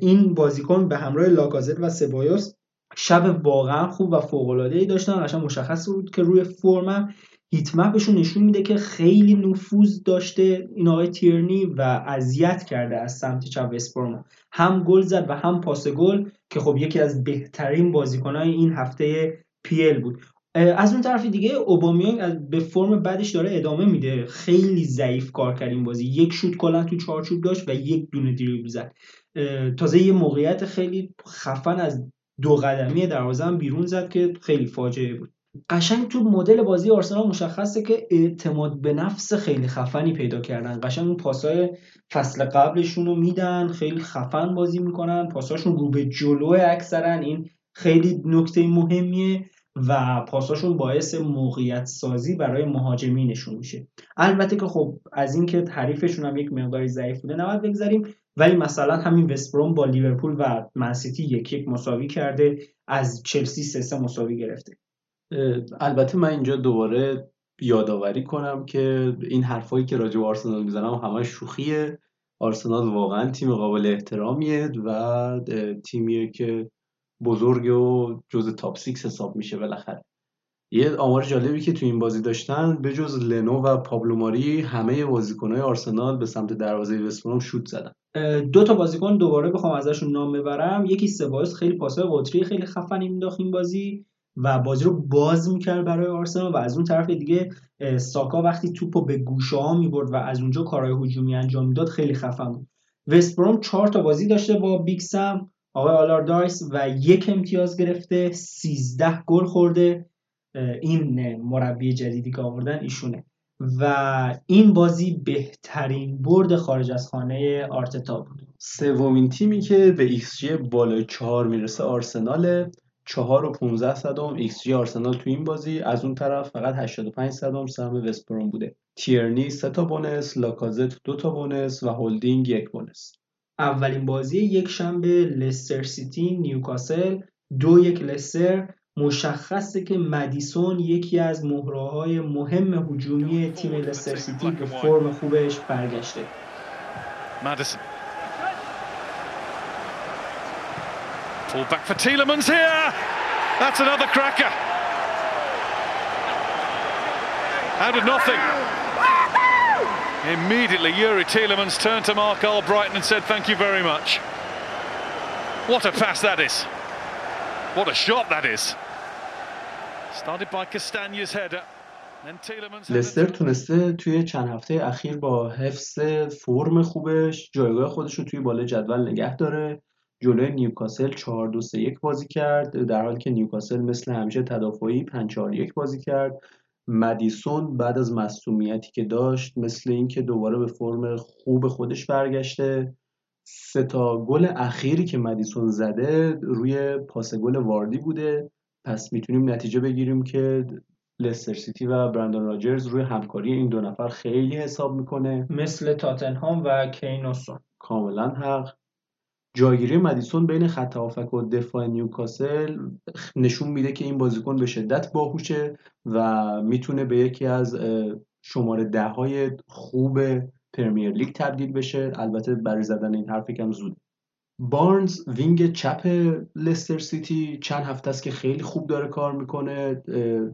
S2: این بازیکن به همراه لاکازت و سبایوس شب واقعا خوب و فوق العاده ای داشتن. قشنگ مشخص بود که روی فرمم هیتمپشون نشون میده که خیلی نفوذ داشته این آقای تیرنی و اذیت کرده از سمت چپ اسپورما هم گل زد و هم پاس گل که خب یکی از بهترین بازیکنهای این هفته پیل بود. از اون طرف دیگه اوبامیانگ به فرم بعدش داره ادامه میده. خیلی ضعیف کار کرد این بازی. یک شوت کلا تو چارچوب داشت و یک دونه دریبل زد. تازه یه موقعیت خیلی خفن از دو قدمی دروازه بیرون زد که خیلی فاجعه بود. قشنگ تو مدل بازی آرسنال مشخصه که اعتماد به نفس خیلی خفنی پیدا کردن. قشنگ اون پاسای فصل قبلشون رو میدن خیلی خفن بازی می‌کنن پاساشون رو به جلو اکثرا. این خیلی نکته مهمیه و پاساشون باعث موقعیت سازی برای مهاجمینشون میشه. البته که خب از اینکه حریفشون هم یک مقداری ضعیف بوده نباید بگذریم ولی مثلا همین وستبروم با لیورپول و منسیتی یک یک مساوی کرده از چلسی سه مساوی گرفته.
S1: البته من اینجا دوباره یادآوری کنم که این حرفایی که راجع به آرسنال می‌زنم همه شوخیه. آرسنال واقعا تیم قابل احترامیه و تیمیه که بزرگ و جز top six حساب میشه بالاخره. یه آمار جالبی که تو این بازی داشتن به جز لنو و پابلو ماری همه بازیکنهای آرسنال به سمت دروازه وستبروم شوت زدن.
S2: دو تا بازیکن دوباره بخوام ازشون نام ببرم. یکی سبایوس خیلی پاسای قطری خیلی خفنی مینداخت این بازی. و بازی رو باز می‌کرد برای آرسنال و از اون طرف دیگه ساکا وقتی توپو به گوشه ها می‌برد و از اونجا کارهای هجومی انجام می‌داد خیلی خفن بود. وستبروم چهار تا بازی داشته با بیگ سم آقای آلاردایس و یک امتیاز گرفته 13 گل خورده. این مربی جدیدی که آوردن ایشونه. و این بازی بهترین برد خارج از خانه آرتتا بود.
S1: سومین تیمی که به ایکس جی بالای چهار می‌رسه آرسناله. چهار و 15 صدم ایکس جی آرسنال تو این بازی از اون طرف فقط 85 صدم سهم وستبروم بوده. تیرنی سه تا bonus لاکازت دو تا bonus و هولدینگ یک bonus.
S2: اولین بازی یک شنبه لستر سیتی نیوکاسل. دو یک لستر. مشخصه که مدیسون یکی از مهره‌های مهم هجومی تیم لستر سیتی. به فرم خوبش برگشته.
S3: Madison. Pull back for Tielemans here. That's another cracker. Out of nothing. Immediately, Yuri Tielemans turned to Mark Albrighton and said, Thank you very much. What a pass that is. What a shot that is. Started by Castagne's header. Then Tielemans. headed
S1: لستر
S3: to-
S1: تونسته توی چند هفته اخیر با حفظ فرم خوبش جایگاه خودش رو توی بالای جدول نگه داره جلوی نیوکاسل 4 2 3 1 بازی کرد در حالی که نیوکاسل مثل همیشه تدافعی 5 4 1 بازی کرد. مدیسون بعد از مصونیتی که داشت مثل اینکه دوباره به فرم خوب خودش برگشته سه تا گل اخیری که مدیسون زده روی پاس گل واردی بوده. پس می‌تونیم نتیجه بگیریم که لستر سیتی و برندان راجرز روی همکاری این دو نفر خیلی حساب می‌کنه.
S2: مثل تاتنهام و کینوسون
S1: کاملا حق. جایگیری مدیسون بین خط هافک و دفاع نیوکاسل نشون میده که این بازیکن به شدت باهوشه و می‌تونه به یکی از شماره ده های خوب پرمیر لیگ تبدیل بشه. البته برای زدن این حرف کم زوده. بارنز wing چپ لستر سیتی چند هفته است که خیلی خوب داره کار می‌کنه.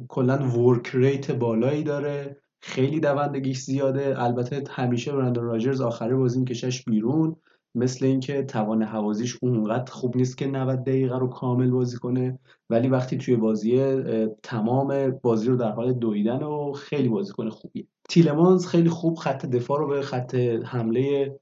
S1: کلا work rate بالایی داره. خیلی دوندگیش زیاده. البته همیشه برندن راجرز آخری بازی میکشش بیرون. مثل اینکه توان هوازیش اونقدر خوب نیست که 90 دقیقه رو کامل بازی کنه. ولی وقتی توی بازی تمام بازی رو در حال دویدن و خیلی بازیکن خوبیه. تیلمانز خیلی خوب خط دفاع رو به خط حمله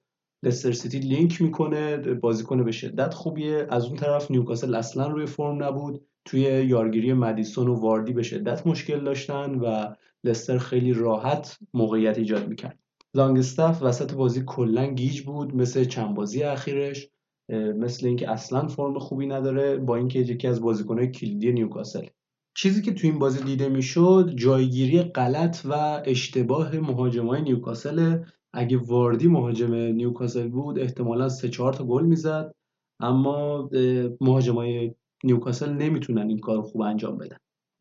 S1: لستر سیتی لینک می‌کنه بازیکن به شدت خوبیه. از اون طرف نیوکاسل اصلا روی فرم نبود. توی یارگیری مدیسون و واردی به شدت مشکل داشتن و لستر خیلی راحت موقعیت ایجاد می‌کرد. لانگستاف وسط بازی کلا گیج بود مثل چند بازی اخیرش مثل اینکه اصلا فرم خوبی نداره با اینکه یکی از بازیکنهای کلیدی نیوکاسل. چیزی که تو این بازی دیده می‌شد جایگیری غلط و اشتباه مهاجمای نیوکاسل. اگه واردی مهاجم نیوکاسل بود احتمالا سه چهار تا گل می‌زد. اما مهاجمای نیوکاسل نمی‌تونن این کار خوب انجام بدن.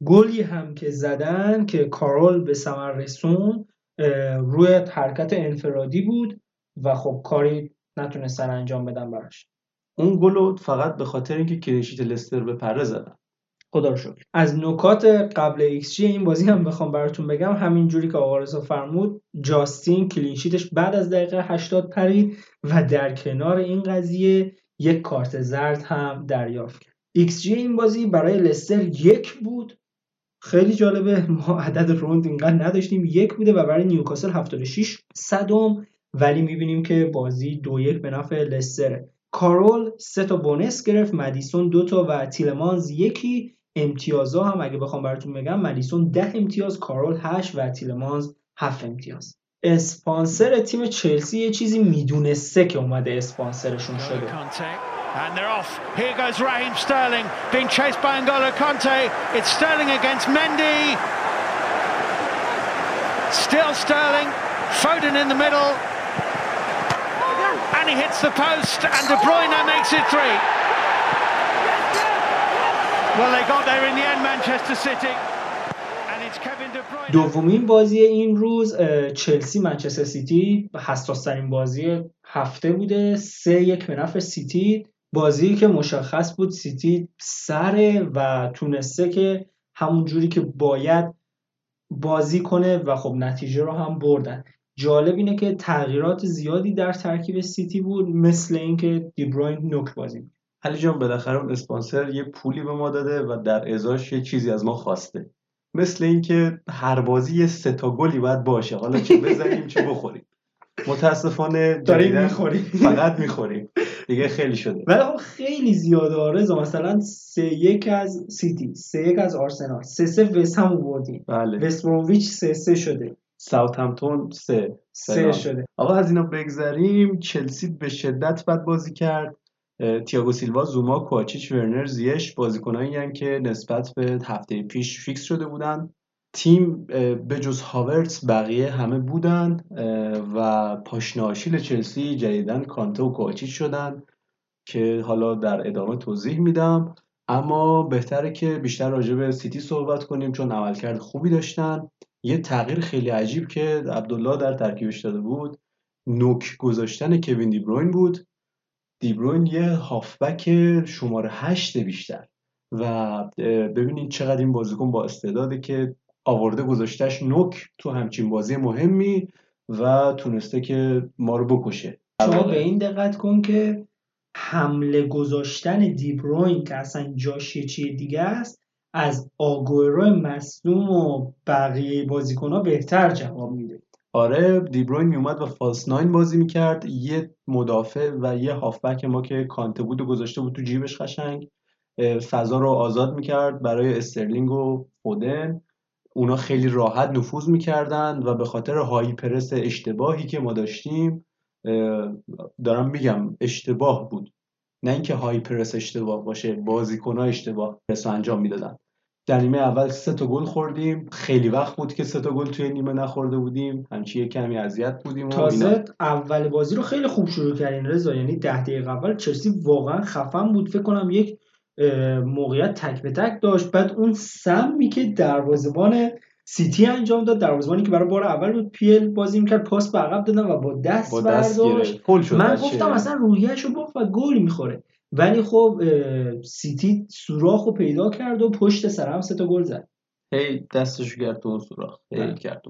S2: گلی هم که زدن که کارول به ثمر رسون روی حرکت انفرادی بود و خب کاری نتونستن انجام بدن براش.
S1: اون گل فقط به خاطر اینکه clean sheet لستر بپره زدن.
S2: خدا رو شکر. از نکات قبل ایکس جی این بازی هم بخوام براتون بگم. همین جوری که آقا رضا فرمود جاستین clean sheet ش بعد از دقیقه 80 پرید و در کنار این قضیه یک کارت زرد هم دریافت کرد. ایکس جی این بازی برای لستر یک بود خیلی جالبه ما عدد رند اینقدر نداشتیم. یک بوده و برای نیوکاسل 76 صدم. ولی می‌بینیم که بازی دو یک به نفع لستره کارول سه تا بونس گرفت مدیسون دو تا و تیلمانز یکی. امتیازها هم اگه بخوام براتون بگم مدیسون ده امتیاز کارول 8 و تیلمانز 7 امتیاز. اسپانسر تیم چلسی یه چیزی می‌دونسته که اومده اسپانسرشون شده. And they're off. Here goes Raheem Sterling being chased by N'Golo Conte. It's Sterling against Mendy. Still Sterling. Foden in the middle. And he hits the post and De Bruyne makes it three. Well, they got there in the end, Manchester City. دومین بازی این روز چلسی منچستر سیتی حساس ترین بازی هفته بوده سه یک به نفع سیتی بازی که مشخص بود سیتی سره و تونسته که همون جوری که باید بازی کنه و خب نتیجه رو هم بردن. جالب اینه که تغییرات زیادی در ترکیب سیتی بود مثل اینکه دیبروین نوک بازی
S1: علی جان بالاخره اون اسپانسر یه پولی به ما داده و در ازاش یه چیزی از ما خواسته. مثل اینکه هر بازی یه سه تا گلی باید باشه. حالا چه بزنیم چه بخوریم. متاسفانه
S2: داریم می‌خوریم.
S1: فقط می‌خوریم. دیگه خیلی شده.
S2: ولی خب خیلی زیاده. آقا رضا مثلا سه یک از سیتی سه یک از آرسنال سه سه وست هم بردیم.
S1: بله.
S2: وست برومویچ سه سه شده.
S1: ساوثهمپتون سه.
S2: سه شده.
S1: آقا از اینا بگذریم. چلسی به شدت بد بازی کرد. تییاگو سیلوا زوما کواچیچ ورنر زیاش بازیکنایی که نسبت به هفته پیش fix شده بودن. تیم به جز هاورتس بقیه همه بودن و پاشناشیل چلسی جدیدن کانته و کوچیچ شدن که حالا در ادامه توضیح میدم. اما بهتره که بیشتر راجع به سیتی صحبت کنیم چون عملکرد خوبی داشتن. یه تغییر خیلی عجیب که عبدالله در ترکیبش داده بود. نوک گذاشتن کوین دیبروین بود. دیبروین یه هافبک شماره هشت بیشتر. و ببینید چقدر این بازیکن با استعداده که آورده گذاشتهش نوک تو همچین بازی مهمی و تونسته که ما رو بکشه.
S2: شما به این دقت کن که حمله گذاشتن دیبروین که اصلا جاش چیه دیگه است از آگورو مصدوم و بقیه بازیکن ها بهتر جواب میده.
S1: آره دیبروین میومد و فالس ناین بازی می‌کرد. یه مدافع و یه هافبک ما که کانته بود و گذاشته بود تو جیبش قشنگ فضا رو آزاد می‌کرد برای استرلینگ و فودن. اونا خیلی راحت نفوذ می‌کردن و به خاطر هایی پرس اشتباهی که ما داشتیم دارم میگم اشتباه بود. نه اینکه های پرس اشتباه باشه بازیکن ها اشتباه پرس انجام می‌دادن. در نیمه اول سه تا گل خوردیم. خیلی وقت بود که سه تا گل توی نیمه نخورده بودیم. همچی یه کمی اذیت بودیم
S2: تازه اول بازی رو خیلی خوب شروع کردین رضا. یعنی ده دقیقه اول چلسی واقعا خفن بود. فکر کنم یک موقعیت تک به تک داشت. بعد اون سمی که دروازه‌بان سیتی انجام داد دروازه‌بانی که برای بار اول بود پیل بازی می‌کرد پاس به عقب دادن و با دست, با دست برداشت. من گفتم اصلا روحیه‌شو رو و گل می‌خوره. ولی خب سیتی سوراخ رو پیدا کرد و پشت سر هم سه تا گل زد.
S1: هی دستشو کرد تو اون سوراخ. هی بله. کرد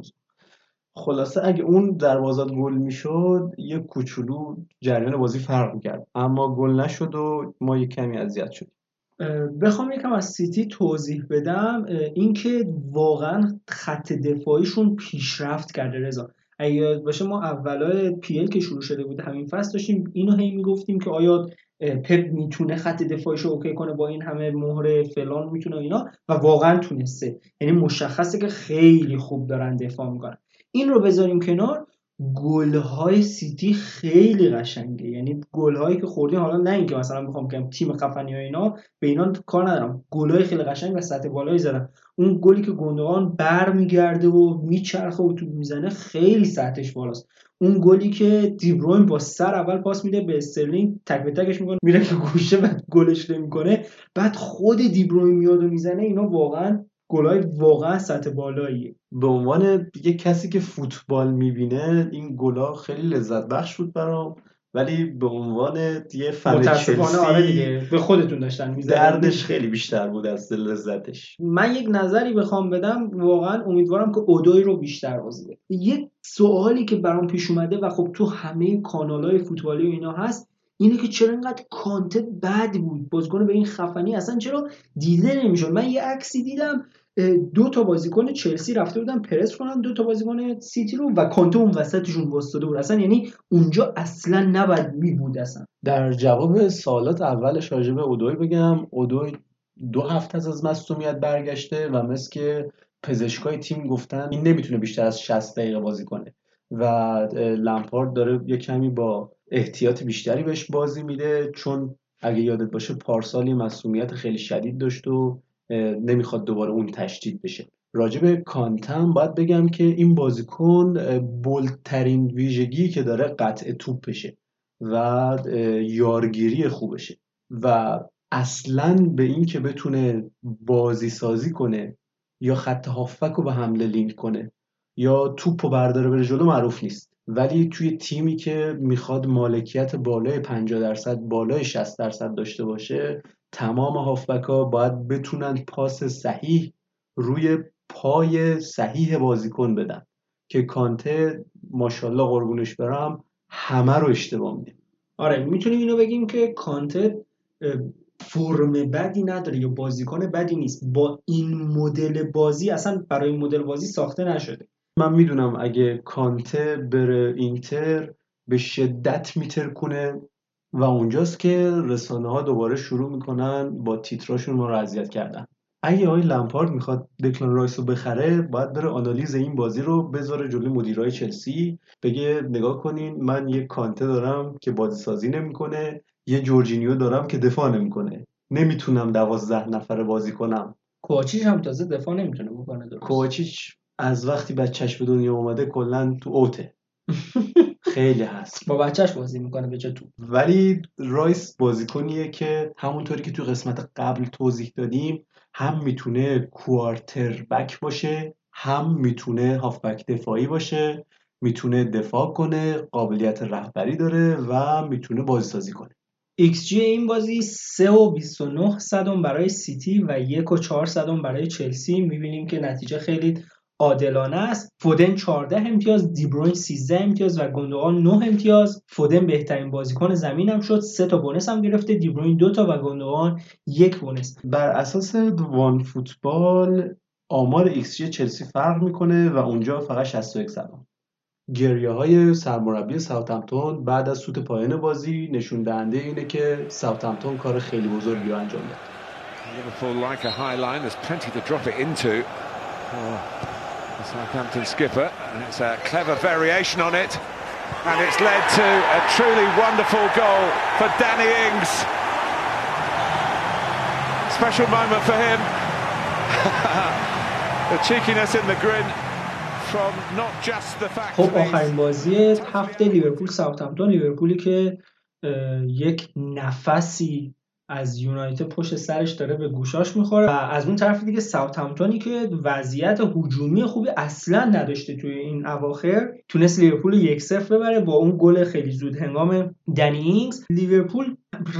S1: خلاصه اگه اون دروازات گل می‌شد یه کوچولو جریان بازی فرق می‌کرد. اما گل نشد و ما یه کمی اذیت شدیم.
S2: بخوام یکم از سیتی توضیح بدم اینکه واقعا خط دفاعیشون پیشرفت کرده. رضا اگه باشه ما اولای پیل که شروع شده بود همین فصل داشتیم اینو هی می‌گفتیم که آیا پپ می‌تونه خط دفاعیش رو اوکی کنه با این همه مهره فلان می‌تونه اینا؟ و واقعا تونسته. یعنی مشخصه که خیلی خوب دارن دفاع می‌کنن. این رو بذاریم کنار. گلهای سیتی خیلی قشنگه. یعنی گلهایی که خوردیم حالا نه اینکه مثلا بخوام بگم تیم خفنی و اینا به اینا کار ندارم. گلهای خیلی قشنگ و سطح بالایی زدن. اون گلی که گوندوغان برمیگرده و میچرخه و تو می‌زنه خیلی سطحش بالاست. اون گلی که دیبروین با سر اول پاس میده به استرلینگ تک به تکش می‌کنه میره که گوشه بعد گلش نمی‌کنه. بعد خود دیبروین میاد و می‌زنه اینا واقعا گلای واقعا سطح بالاییه
S1: به عنوان یه کسی که فوتبال می‌بینه این گلا خیلی لذت بخش بود برام. ولی به عنوان یه فن چلسی
S2: آره دیگه به خودتون داشتن
S1: دردش خیلی بیشتر بود از لذتش.
S2: من یک نظری بخوام بدم واقعا امیدوارم که اودوی رو بیشتر بازی یک سوالی که برام پیش اومده و خب تو همه کانالای فوتبالی و اینا هست اینه که چرا اینقدر کانته بد بود؟ بازیکن به این خفنی اصلا چرا دیده نمی‌شد؟ من یه عکسی دیدم دو تا بازیکن چلسی رفته بودن پرس کنن دو تا بازیکن سیتی رو و کانته اون وسطشون واسطه بود. اصلا یعنی اونجا اصلا نباید می بود اصلا.
S1: در جواب سوالات اولش راجع به اودوی بگم. اودوی دو هفته از مصومیت برگشته و مثل که پزشکای تیم گفتن این نمی‌تونه بیشتر از 60 دقیقه بازی کنه. و لمپارد داره یه کمی با احتیاط بیشتری بهش بازی میده چون اگه یادت باشه پارسالی مسئولیت خیلی شدید داشت و نمی‌خواد دوباره اون تشدید بشه. راجب کانتم باید بگم که این بازیکن بولترین ویژگی که داره قطع توپشه و یارگیری خوبشه و اصلا به این که بتونه بازی سازی کنه یا خط هافک رو به حمله لینک کنه یا توپ و برداره بره جلو معروف نیست. ولی توی تیمی که می‌خواد مالکیت بالای 50 درصد بالای 60 درصد داشته باشه تمام هافبک ها باید بتونن پاس صحیح روی پای صحیح بازیکن بدن که کانته ماشاءالله قربونش برم همه رو اشتباه میده.
S2: آره می‌تونیم اینو بگیم که کانته فرم بدی نداره یا بازیکن بدی نیست. با این مدل بازی اصلا برای مدل بازی ساخته نشده.
S1: من می‌دونم اگه کانته بره اینتر به شدت میترکونه و اونجاست که رسانه ها دوباره شروع می‌کنن با تیتراشون ما رو اذیت کردن. اگه آقای لمپارد می‌خواد دکلان رایس رو بخره باید بره آنالیز این بازی رو بذاره جلوی مدیرای چلسی بگه نگاه کنین من یه کانته دارم که بازی سازی نمی‌کنه یه جورجینیو دارم که دفاع نمی‌کنه. نمی‌تونم دوازده نفره بازی کنم.
S2: کوچیچ هم تازه دفاع نمی‌تونه بکنه درست؟
S1: کوچیچ از وقتی بچهش به دنیا اومده کلا تو اوته. خیلی هست.
S2: با بچهش بازی می‌کنه به تو.
S1: ولی رایس بازیکنیه که همونطوری که تو قسمت قبل توضیح دادیم هم می‌تونه کوارتر بک باشه هم می‌تونه هافبک دفاعی باشه می‌تونه دفاع کنه قابلیت رهبری داره و می‌تونه بازی سازی کنه
S2: XG این بازی 3 و 29 صدم برای سیتی و 1 و 4 صدم برای چلسی. می‌بینیم که نتیجه خیلی عادلانه است. فودن 14 امتیاز دیبروین 13 امتیاز و گندوغان 9 امتیاز. فودن بهترین بازیکن زمین هم شد سه تا bonus هم گرفته دیبروین دو تا و گندوغان یک bonus.
S1: بر اساس وان فوتبال آمار ایکس چلسی فرق می‌کنه و اونجا فقط 61 زدن گریه های سرمربی ساوثهمپتون بعد از سوت پایان بازی نشون دهنده اینه که ساوثهمپتون کار خیلی بزرگی رو انجام داد.
S3: The Southampton skipper, and it's a clever variation on it.
S4: And it's led to a truly wonderful goal for Danny Ings. Special moment for him. the cheekiness in the grin from not just the fact
S2: خب آخرین بازی هفته لیورپول ساوثهمپتون لیورپولی که یک نفسی از یونایتد پشت سرش داره به گوشاش می‌خوره و از اون طرف دیگه ساوثهمپتون که وضعیت هجومی خوبی اصلا نداشته توی این اواخر تونست لیورپول یک صفر ببره با اون گل خیلی زود هنگام دنی اینگز. لیورپول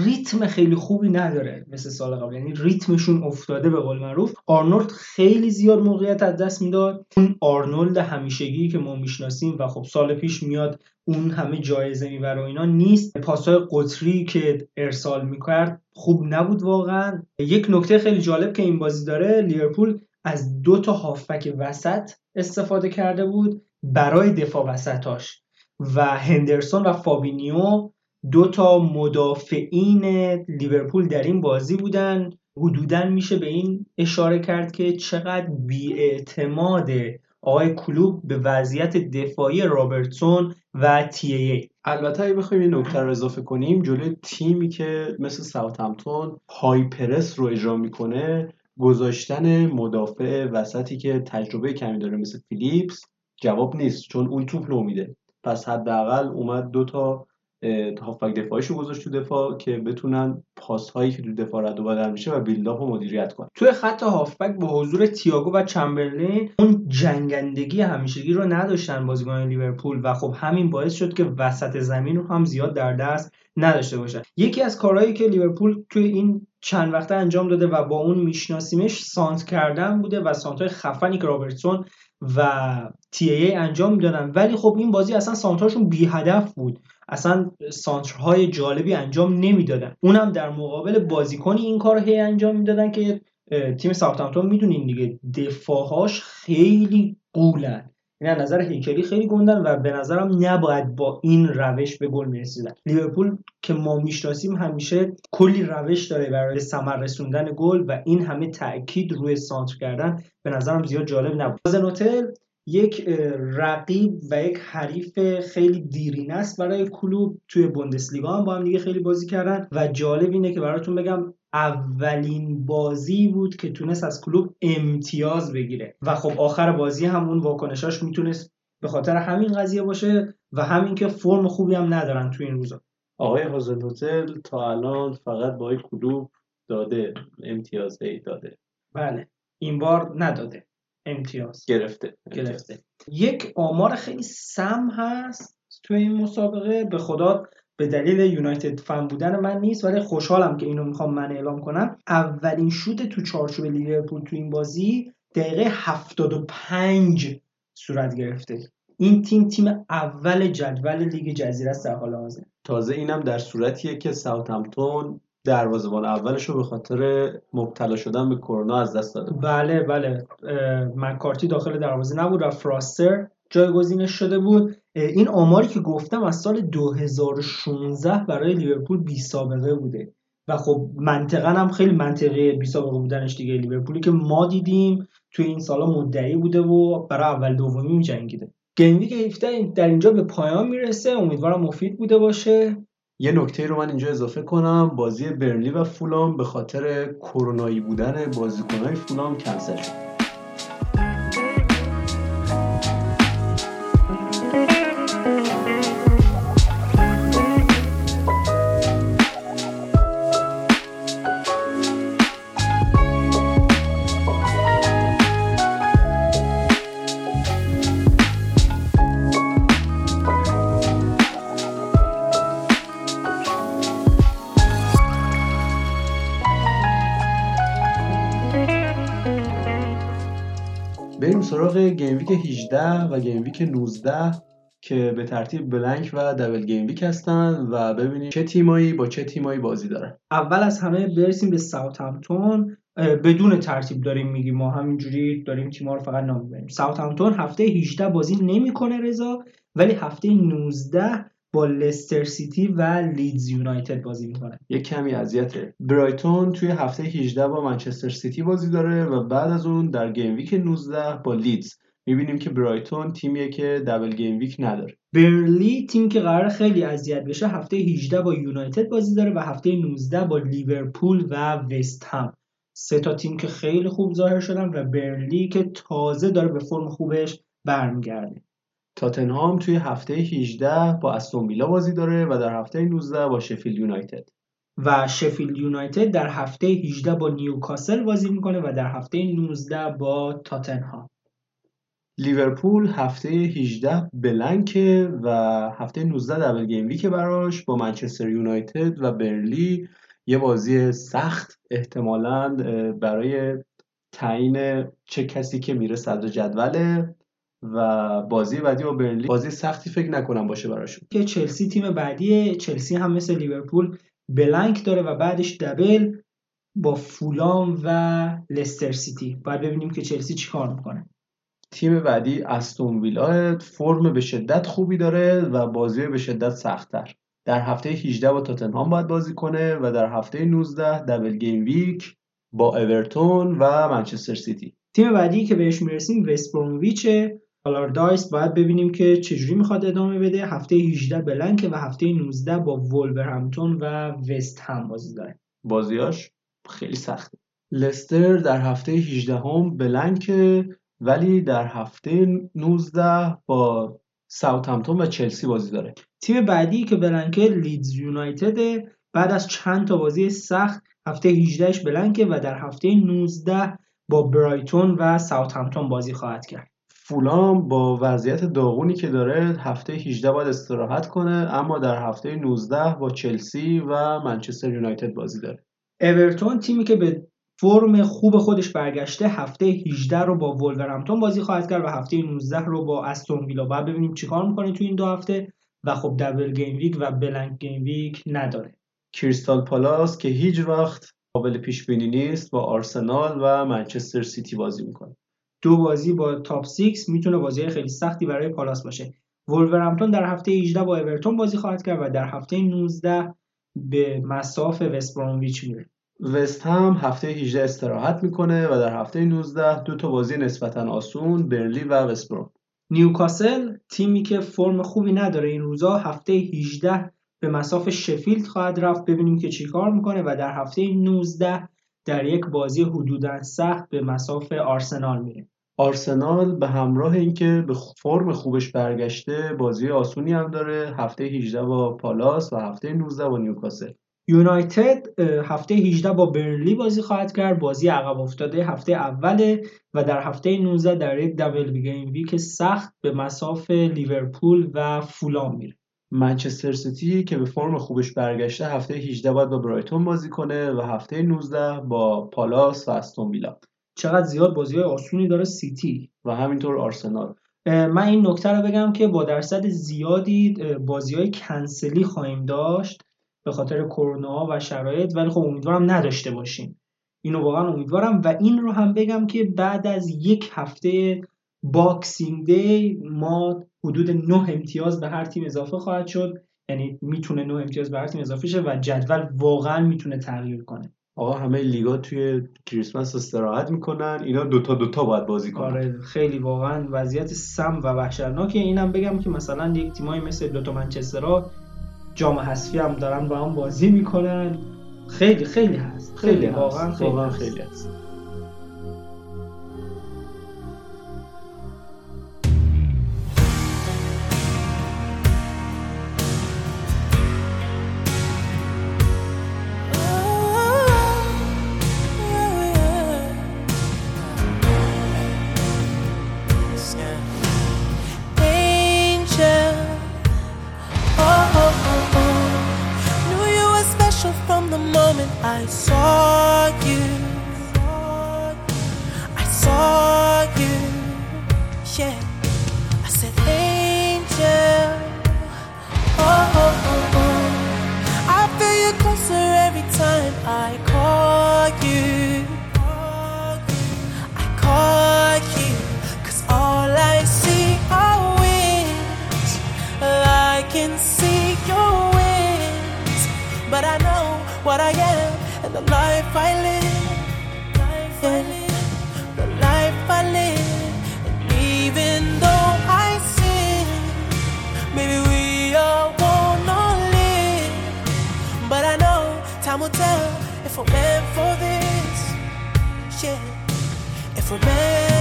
S2: ریتم خیلی خوبی نداره مثل سال قبل. یعنی ریتمشون افتاده به قول معروف. آرنولد خیلی زیاد موقعیت از دست می‌داد. اون آرنولد همیشگی که ما می‌شناسیم و خب سال پیش میاد اون همه جایزه می‌بره و اینا نیست. پاسای قطری که ارسال می‌کرد خوب نبود واقعا. یک نکته خیلی جالب که این بازی داره لیورپول از دو تا هافبک وسط استفاده کرده بود برای دفاع وسطاش و هندرسون و فابینیو دو تا مدافعین لیورپول در این بازی بودن. حدودا میشه به این اشاره کرد که چقدر بیاعتماد آقای کلوپ به وضعیت دفاعی رابرتسون و TAA
S1: البته اگه بخوایم این نکته رو اضافه کنیم جلوی تیمی که مثل ساوثهمپتون high press رو اجرا می‌کنه گذاشتن مدافع وسطی که تجربه کمی داره مثل فیلیپس جواب نیست چون اون توپ رو میده پس حداقل اومد دو تا هافبک دفاعیشو گذاشت تو دفاع که بتونن پاس هایی که تو دفاع رد و بدل میشه و بیلداپ رو مدیریت کنن.
S2: توی خط هافبک با حضور تییاگو و چمبرلین اون جنگندگی همیشگی رو نداشتن بازیکن لیورپول و خب همین باعث شد که وسط زمین رو هم زیاد در دست نداشته باشن. یکی از کارهایی که لیورپول توی این چند وقته انجام داده و با اون میشناسیمش سانت کردن بوده و سانتای خفنی که رابرتسون و تی ای انجام می‌دادن. ولی خب این بازی اصلا سانتراشون بی هدف بود. اصلا سانترهای جالبی انجام نمی‌دادن. اونم در مقابل بازیکنی این کار هی انجام می‌دادن که تیم ساوثهامپتون می‌دونین دیگه دفاعهاش خیلی قولن. این یعنی نظر هیکلی خیلی گندن و به نظرم نباید با این روش به گل می‌رسیدن. لیورپول که ما می‌شناسیم همیشه کلی روش داره برای ثمر رسوندن گل و این همه تاکید روی سانتر کردن به نظرم زیاد جالب نبود. هتل یک رقیب و یک حریف خیلی دیرینه است برای کلوب توی بوندسلیگا. هم با هم دیگه خیلی بازی کردن و جالب اینه که براتون بگم اولین بازی بود که تونست از کلوب امتیاز بگیره و خب آخر بازی هم اون واکنشاش می‌تونست به خاطر همین قضیه باشه و همین که فرم خوبی هم ندارن توی این روزا.
S1: آقای هازل تا الان فقط با کلوب داده امتیاز داده.
S2: بله این بار نداده. امتیاز.
S1: گرفته
S2: گرفته. یک آمار خیلی سم هست توی این مسابقه. به خدا به دلیل یونایتد فن بودن من نیست ولی خوشحالم که اینو می‌خوام من اعلام کنم. اولین شوت تو چارچوب لیورپول تو این بازی دقیقه 75 صورت گرفته. این تیم تیم اول جدول لیگ جزیره است در حال حاضر.
S1: تازه اینم در صورتیه که ساوثهمپتون دروازه‌بان اولش رو به خاطر مبتلا شدن به کرونا از دست داده
S2: بله بله. مکارتی داخل دروازه نبود و فراستر جایگزینش شده بود. این آماری که گفتم از سال 2016 برای لیورپول بی سابقه بوده. و خب منطقا هم خیلی منطقه بی سابقه بودنش دیگه. لیورپولی که ما دیدیم توی این سالا مدعی بوده و برای اول دومی میجنگیده گیم ویک 17 در اینجا به پایان می‌رسه امیدوارم مفید بوده باشه.
S1: یه نکته رو من اینجا اضافه کنم. بازی برنلی و فولام به خاطر کرونایی بودن بازیکنهای فولام کنسل شد. 18 و game week 19 که به ترتیب blank و double game week هستن و ببینیم چه تیمایی با چه تیمایی بازی دارن.
S2: اول از همه برسیم به ساوثهمپتون بدون ترتیب داریم میگیم ما همینجوری داریم تیم‌ها رو فقط نام می‌بریم. ساوثهمپتون هفته 18 بازی نمی‌کنه رضا ولی هفته 19 با لستر سیتی و لیدز یونایتد بازی می‌کنه.
S1: یه کمی اذیته. برایتون توی هفته 18 با منچستر سیتی بازی داره و بعد از اون در game week 19 با لیدز می‌بینیم که برایتون تیمیه که double game week نداره.
S2: برنلی تیم که قرار خیلی اذیت بشه هفته 18 با یونایتد بازی داره و هفته 19 با لیورپول و وست هم. سه تا تیم که خیلی خوب ظاهر شدن و برنلی که تازه داره به فرم خوبش برمیگرده.
S1: تاتنهام توی هفته 18 با استون ویلا بازی داره و در هفته 19 با شفیلد یونایتد.
S2: و شفیلد یونایتد در هفته 18 با نیوکاسل بازی می‌کنه و در هفته 19 با تاتنهام.
S1: لیورپول هفته 18 بلنکه و هفته 19 دبل گیم ویک براش با منچستر یونایتد و برلی. یه بازی سخت احتمالا برای تعیین چه کسی که میره صدر جدوله و بازی بعدی با برلی. بازی سختی فکر نکنم باشه براشون.
S2: که چلسی تیم بعدی چلسی هم مثل لیورپول blank داره و بعدش double با فولام و لستر سیتی. باید ببینیم که چلسی چیکار می‌کنه.
S1: تیم بعدی استون ویلا فرم به شدت خوبی داره و بازی به شدت سختتر. در هفته 18 با تاتنهام باید بازی کنه و در هفته 19 double game week با اورتون و منچستر سیتی.
S2: تیم بعدی که بهش می‌رسیم وست برومویچه آلاردایس باید ببینیم که چجوری می‌خواد ادامه بده. هفته 18 blank ه و هفته 19 با وولورهمپتون و وست هم بازی داره.
S1: بازیاش خیلی سخته. لستر در هفته 18 هم بلنکه ولی در هفته 19 با ساوثهمپتون و چلسی بازی داره.
S2: تیم بعدی که بلنکه لیدز یونایتد بعد از چند تا بازی سخت هفته 18ش بلنکه و در هفته 19 با برایتون و ساوثهمپتون بازی خواهد کرد.
S1: فولام با وضعیت داغونی که داره هفته 18 باید استراحت کنه اما در هفته 19 با چلسی و منچستر یونایتد بازی داره.
S2: اورتون تیمی که به فرم خوب خودش برگشته هفته 18 رو با وولورهمپتون بازی خواهد کرد و هفته 19 رو با استون ویلا. بعد ببینیم چیکار می‌کنه تو این دو هفته و خب double game week و blank game week نداره.
S1: کریستال پالاس که هیچ وقت قابل پیش بینی نیست با آرسنال و منچستر سیتی بازی می‌کنه.
S2: دو بازی با top 6 می‌تونه بازی خیلی سختی برای پالاس باشه. وولورهمپتون در هفته 18 با اورتون بازی خواهد کرد و در هفته 19 به مصاف وست برومویچ میره.
S1: وست هم هفته 18 استراحت می‌کنه و در هفته 19 دو تا بازی نسبتا آسون برنلی و وست بروم
S2: نیوکاسل تیمی که فرم خوبی نداره این روزا هفته 18 به مصاف شفیلد خواهد رفت. ببینیم که چیکار می‌کنه و در هفته 19 در یک بازی حدودا سخت به مصاف آرسنال میره.
S1: آرسنال به همراه اینکه به فرم خوبش برگشته بازی آسونی هم داره. هفته 18 با پالاس و هفته 19 با نیوکاسل.
S2: یونایتد هفته 18 با برنلی بازی خواهد کرد. بازی عقب افتاده هفته اوله و در هفته 19 در یک double game week سخت به مصاف لیورپول و فولام میره.
S1: منچستر سیتی که به فرم خوبش برگشته هفته 18 باید با برایتون بازی کنه و هفته 19 با پالاس و استون ویلا.
S2: چقدر زیاد بازی آسونی داره سیتی.
S1: و همینطور آرسنال.
S2: من این نکته رو بگم که با درصد زیادی بازی های کنسلی خواهیم داشت. به خاطر کرونا و شرایط ولی خب امیدوارم نداشته باشیم. اینو واقعا امیدوارم و این رو هم بگم که بعد از یک هفته Boxing Day ما حدود 9 امتیاز به هر تیم اضافه خواهد شد. یعنی می‌تونه 9 امتیاز به هر تیم اضافه شه و جدول واقعا می‌تونه تغییر کنه.
S1: آقا همه لیگا توی کریسمس استراحت می‌کنن. اینا دوتا دوتا باید بازی کنن.
S2: آره خیلی واقعا وضعیت سم و وحشتناکه اینم بگم که مثلا یک تیمایی مثل دوتا منچسترها جام حذفی هم دارن با هم بازی می‌کنن. خیلی خیلی هست. خیلی, خیلی واقعا خیلی, واقعا خیلی هست.
S5: can see your wings, but I know what I am and the life I live. The life I live, and even though I sin, maybe we all wanna live, but I know time will tell if we're meant for this. Yeah, if we're meant.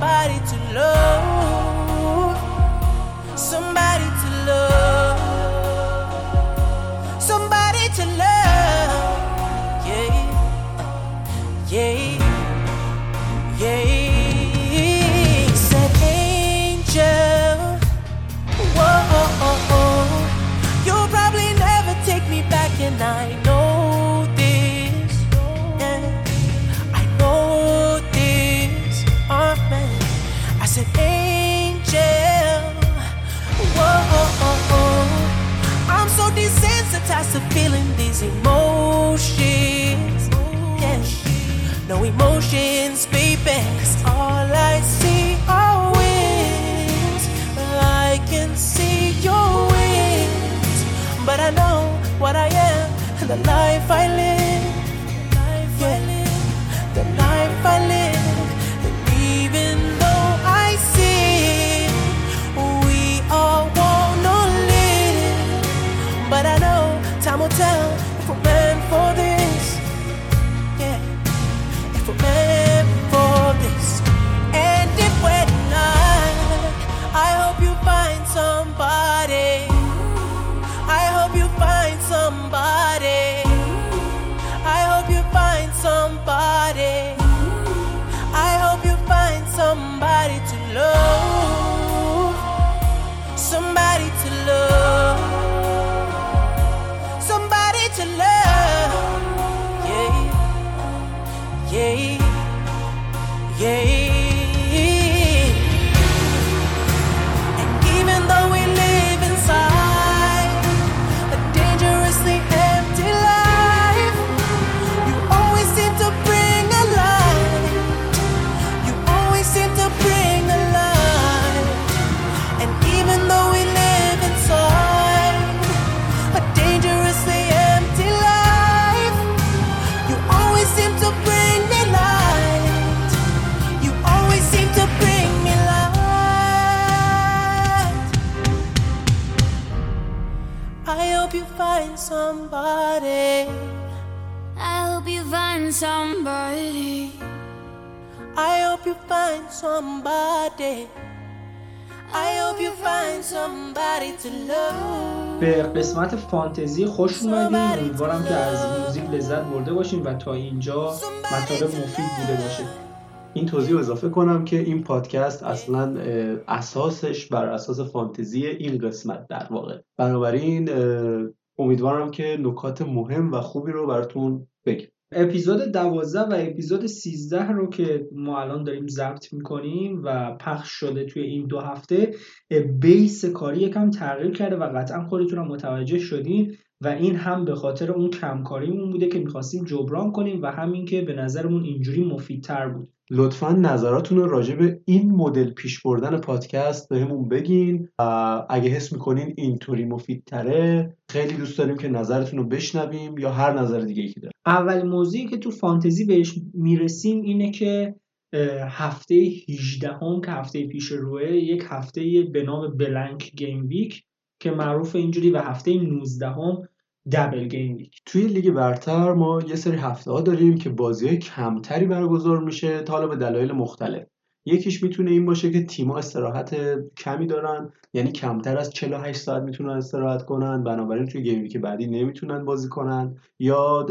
S5: Somebody to love. no emotion. I hope you find somebody.
S6: I hope you find somebody
S5: to love.
S2: به قسمت فانتزی خوش اومدین. امیدوارم که از موزیک لذت برده باشین و تا اینجا مطالب مفید بوده باشه.
S1: این توضیح رو اضافه کنم که این پادکست اصلا اساسش بر اساس فانتزی این قسمت در واقع. بنابراین امیدوارم که نکات مهم و خوبی رو براتون بگم.
S2: اپیزود 12 و اپیزود 13 رو که ما الان داریم ضبط می‌کنیم و پخش شده توی این دو هفته بیس کاری یکم تغییر کرده و قطعا خودتون متوجه شدین و این هم به خاطر اون کمکاریمون بوده که می‌خواستیم جبران کنیم و همین که به نظرمون اینجوری مفیدتر بود.
S1: لطفا نظراتتون رو راجع به این مدل پیش بردن پادکست بهمون بگین. و اگه حس می‌کنین اینطوری مفیدتره خیلی دوست داریم که نظرتون رو بشنویم یا هر نظر دیگه ای که داریم.
S2: اول موضوعی که تو فانتزی بهش می‌رسیم اینه که هفته 18 هم که هفته پیش روه یک هفته به نام blank game week که معروف اینجوری و هفته 19 هم double game week
S1: توی لیگ برتر ما یه سری هفته ها داریم که بازی کمتری برگزار میشه تا حالا به دلایل مختلف. یکیش می‌تونه این باشه که تیم‌ها استراحت کمی دارن یعنی کمتر از 48 ساعت می‌تونن استراحت کنن بنابراین توی game week بعدی نمی‌تونن بازی کنن یا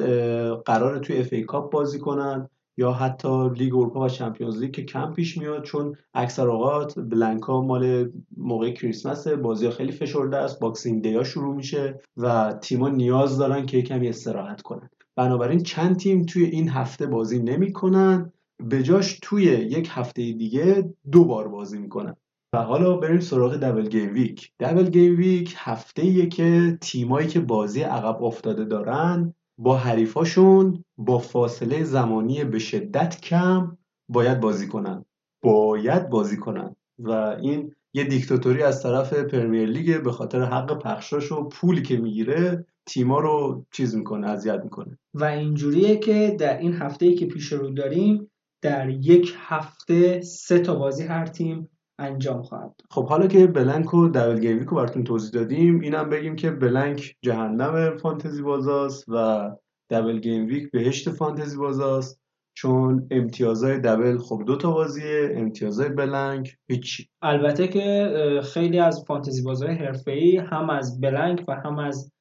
S1: قرار توی FA Cup بازی کنن. یا حتی لیگ اروپا و Champions League که کم پیش میاد چون اکثر اوقات blank ا مال موقع کریسمس بازی خیلی فشرده است. Boxing Day ا شروع میشه و تیما نیاز دارن که کمی استراحت کنن. بنابراین چند تیم توی این هفته بازی نمی‌کنن. به جاش توی یک هفته دیگه دو بار بازی می‌کنن. و حالا بریم سراغ double game week. double game week هفته که تیمایی که بازی عقب افتاده دارن با حریفاشون با فاصله زمانی به شدت کم باید بازی کنن. باید بازی کنن. و این یه دیکتاتوری از طرف Premier League به خاطر حق پخشاش و پولی که می‌گیره تیما رو چیز می‌کنه اذیت می‌کنه.
S2: و اینجوریه که در این هفته که پیش رو داریم در یک هفته سه تا بازی هر تیم انجام خواهد
S1: خب حالا که blank و double game week رو براتون توضیح دادیم اینم بگیم که blank جهنم فانتزی بازاست و دبل گیم ویک بهشت فانتزی بازاست چون امتیازهای دبل خب دو تا بازیه امتیازهای بلنک هیچی.
S2: البته که خیلی از فانتزی بازهای حرفه‌ای هم از بلنک و هم از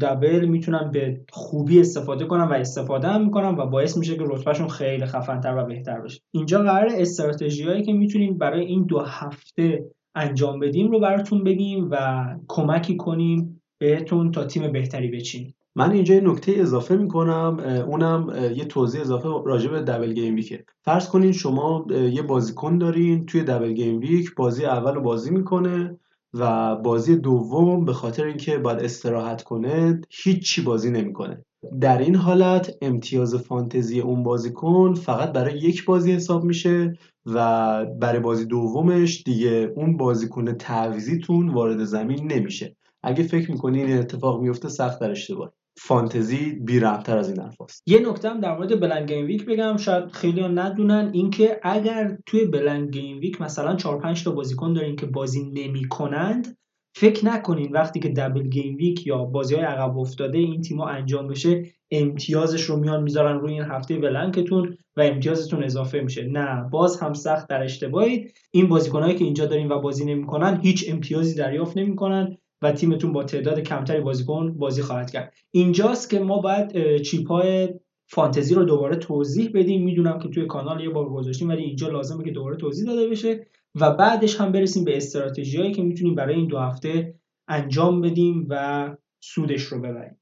S2: دبل می‌تونن به خوبی استفاده کنن و استفاده هم می‌کنن و باعث میشه که رتبهشون خیلی خفنتر و بهتر بشه. اینجا قرار استراتژی هایی که می‌تونیم برای این دو هفته انجام بدیم رو براتون بگیم و کمکی کنیم بهتون تا تیم بهتری بچینیم.
S1: من اینجا یه نکته اضافه می‌کنم اونم یه توضیح اضافه راجع به دبل گیم ویکه فرض کنین شما یه بازیکن دارین توی دبل گیم ویک بازی اول رو بازی می‌کنه. و بازی دوم به خاطر اینکه باید استراحت کنه هیچی بازی نمی‌کنه. در این حالت امتیاز فانتزی اون بازیکن فقط برای یک بازی حساب میشه و برای بازی دومش دیگه اون بازیکن تعویزیتون وارد زمین نمیشه. اگه فکر می‌کنین این اتفاق میفته سخت در اشتباه فانتزی بیرحمتر از این حرفاست
S2: یه نکته هم در مورد blank game week بگم شاید خیلی ندونن اینکه اگر توی blank game week مثلا 4 5 تا بازیکن دارین که بازی نمی‌کنند فکر نکنین وقتی که double game week یا بازی های عقب افتاده این تیما انجام بشه امتیازش رو میان می‌ذارن روی این هفته blank تون و امتیازتون اضافه میشه. نه باز هم سخت در اشتباهی این بازیکنایی که اینجا دارین و بازی نمی‌کنن هیچ امتیازی دریافت نمی‌کنن. و تیمتون با تعداد کمتری بازیکن بازی خواهد کرد. اینجاست که ما باید چیپ های فانتزی رو دوباره توضیح بدیم. می‌دونم که توی کانال یه بار گذاشتیم ولی اینجا لازمه که دوباره توضیح داده بشه و بعدش هم برسیم به استراتژی که می‌تونیم برای این دو هفته انجام بدیم و سودش رو ببریم.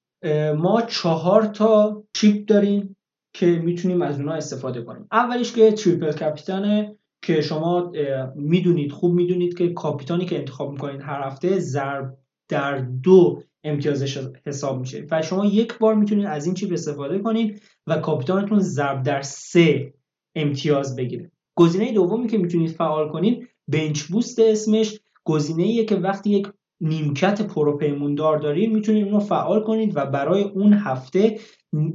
S2: ما چهار تا چیپ داریم که می‌تونیم از اونها استفاده کنیم. اولیش که تریپل کاپیتانه که شما می‌دونید خوب می‌دونید که کاپیتانی که انتخاب می‌کنید هر هفته ضرب در دو امتیازش حساب میشه. و شما یک بار می‌تونید از این چیپ استفاده کنید و کاپیتانتون ضرب در سه امتیاز بگیره. گزینه دومی که می‌تونید فعال کنید بنچ بوست اسمش. گزینه که وقتی یک نیمکت پروپیموندار دارید می‌تونید اون رو فعال کنید و برای اون هفته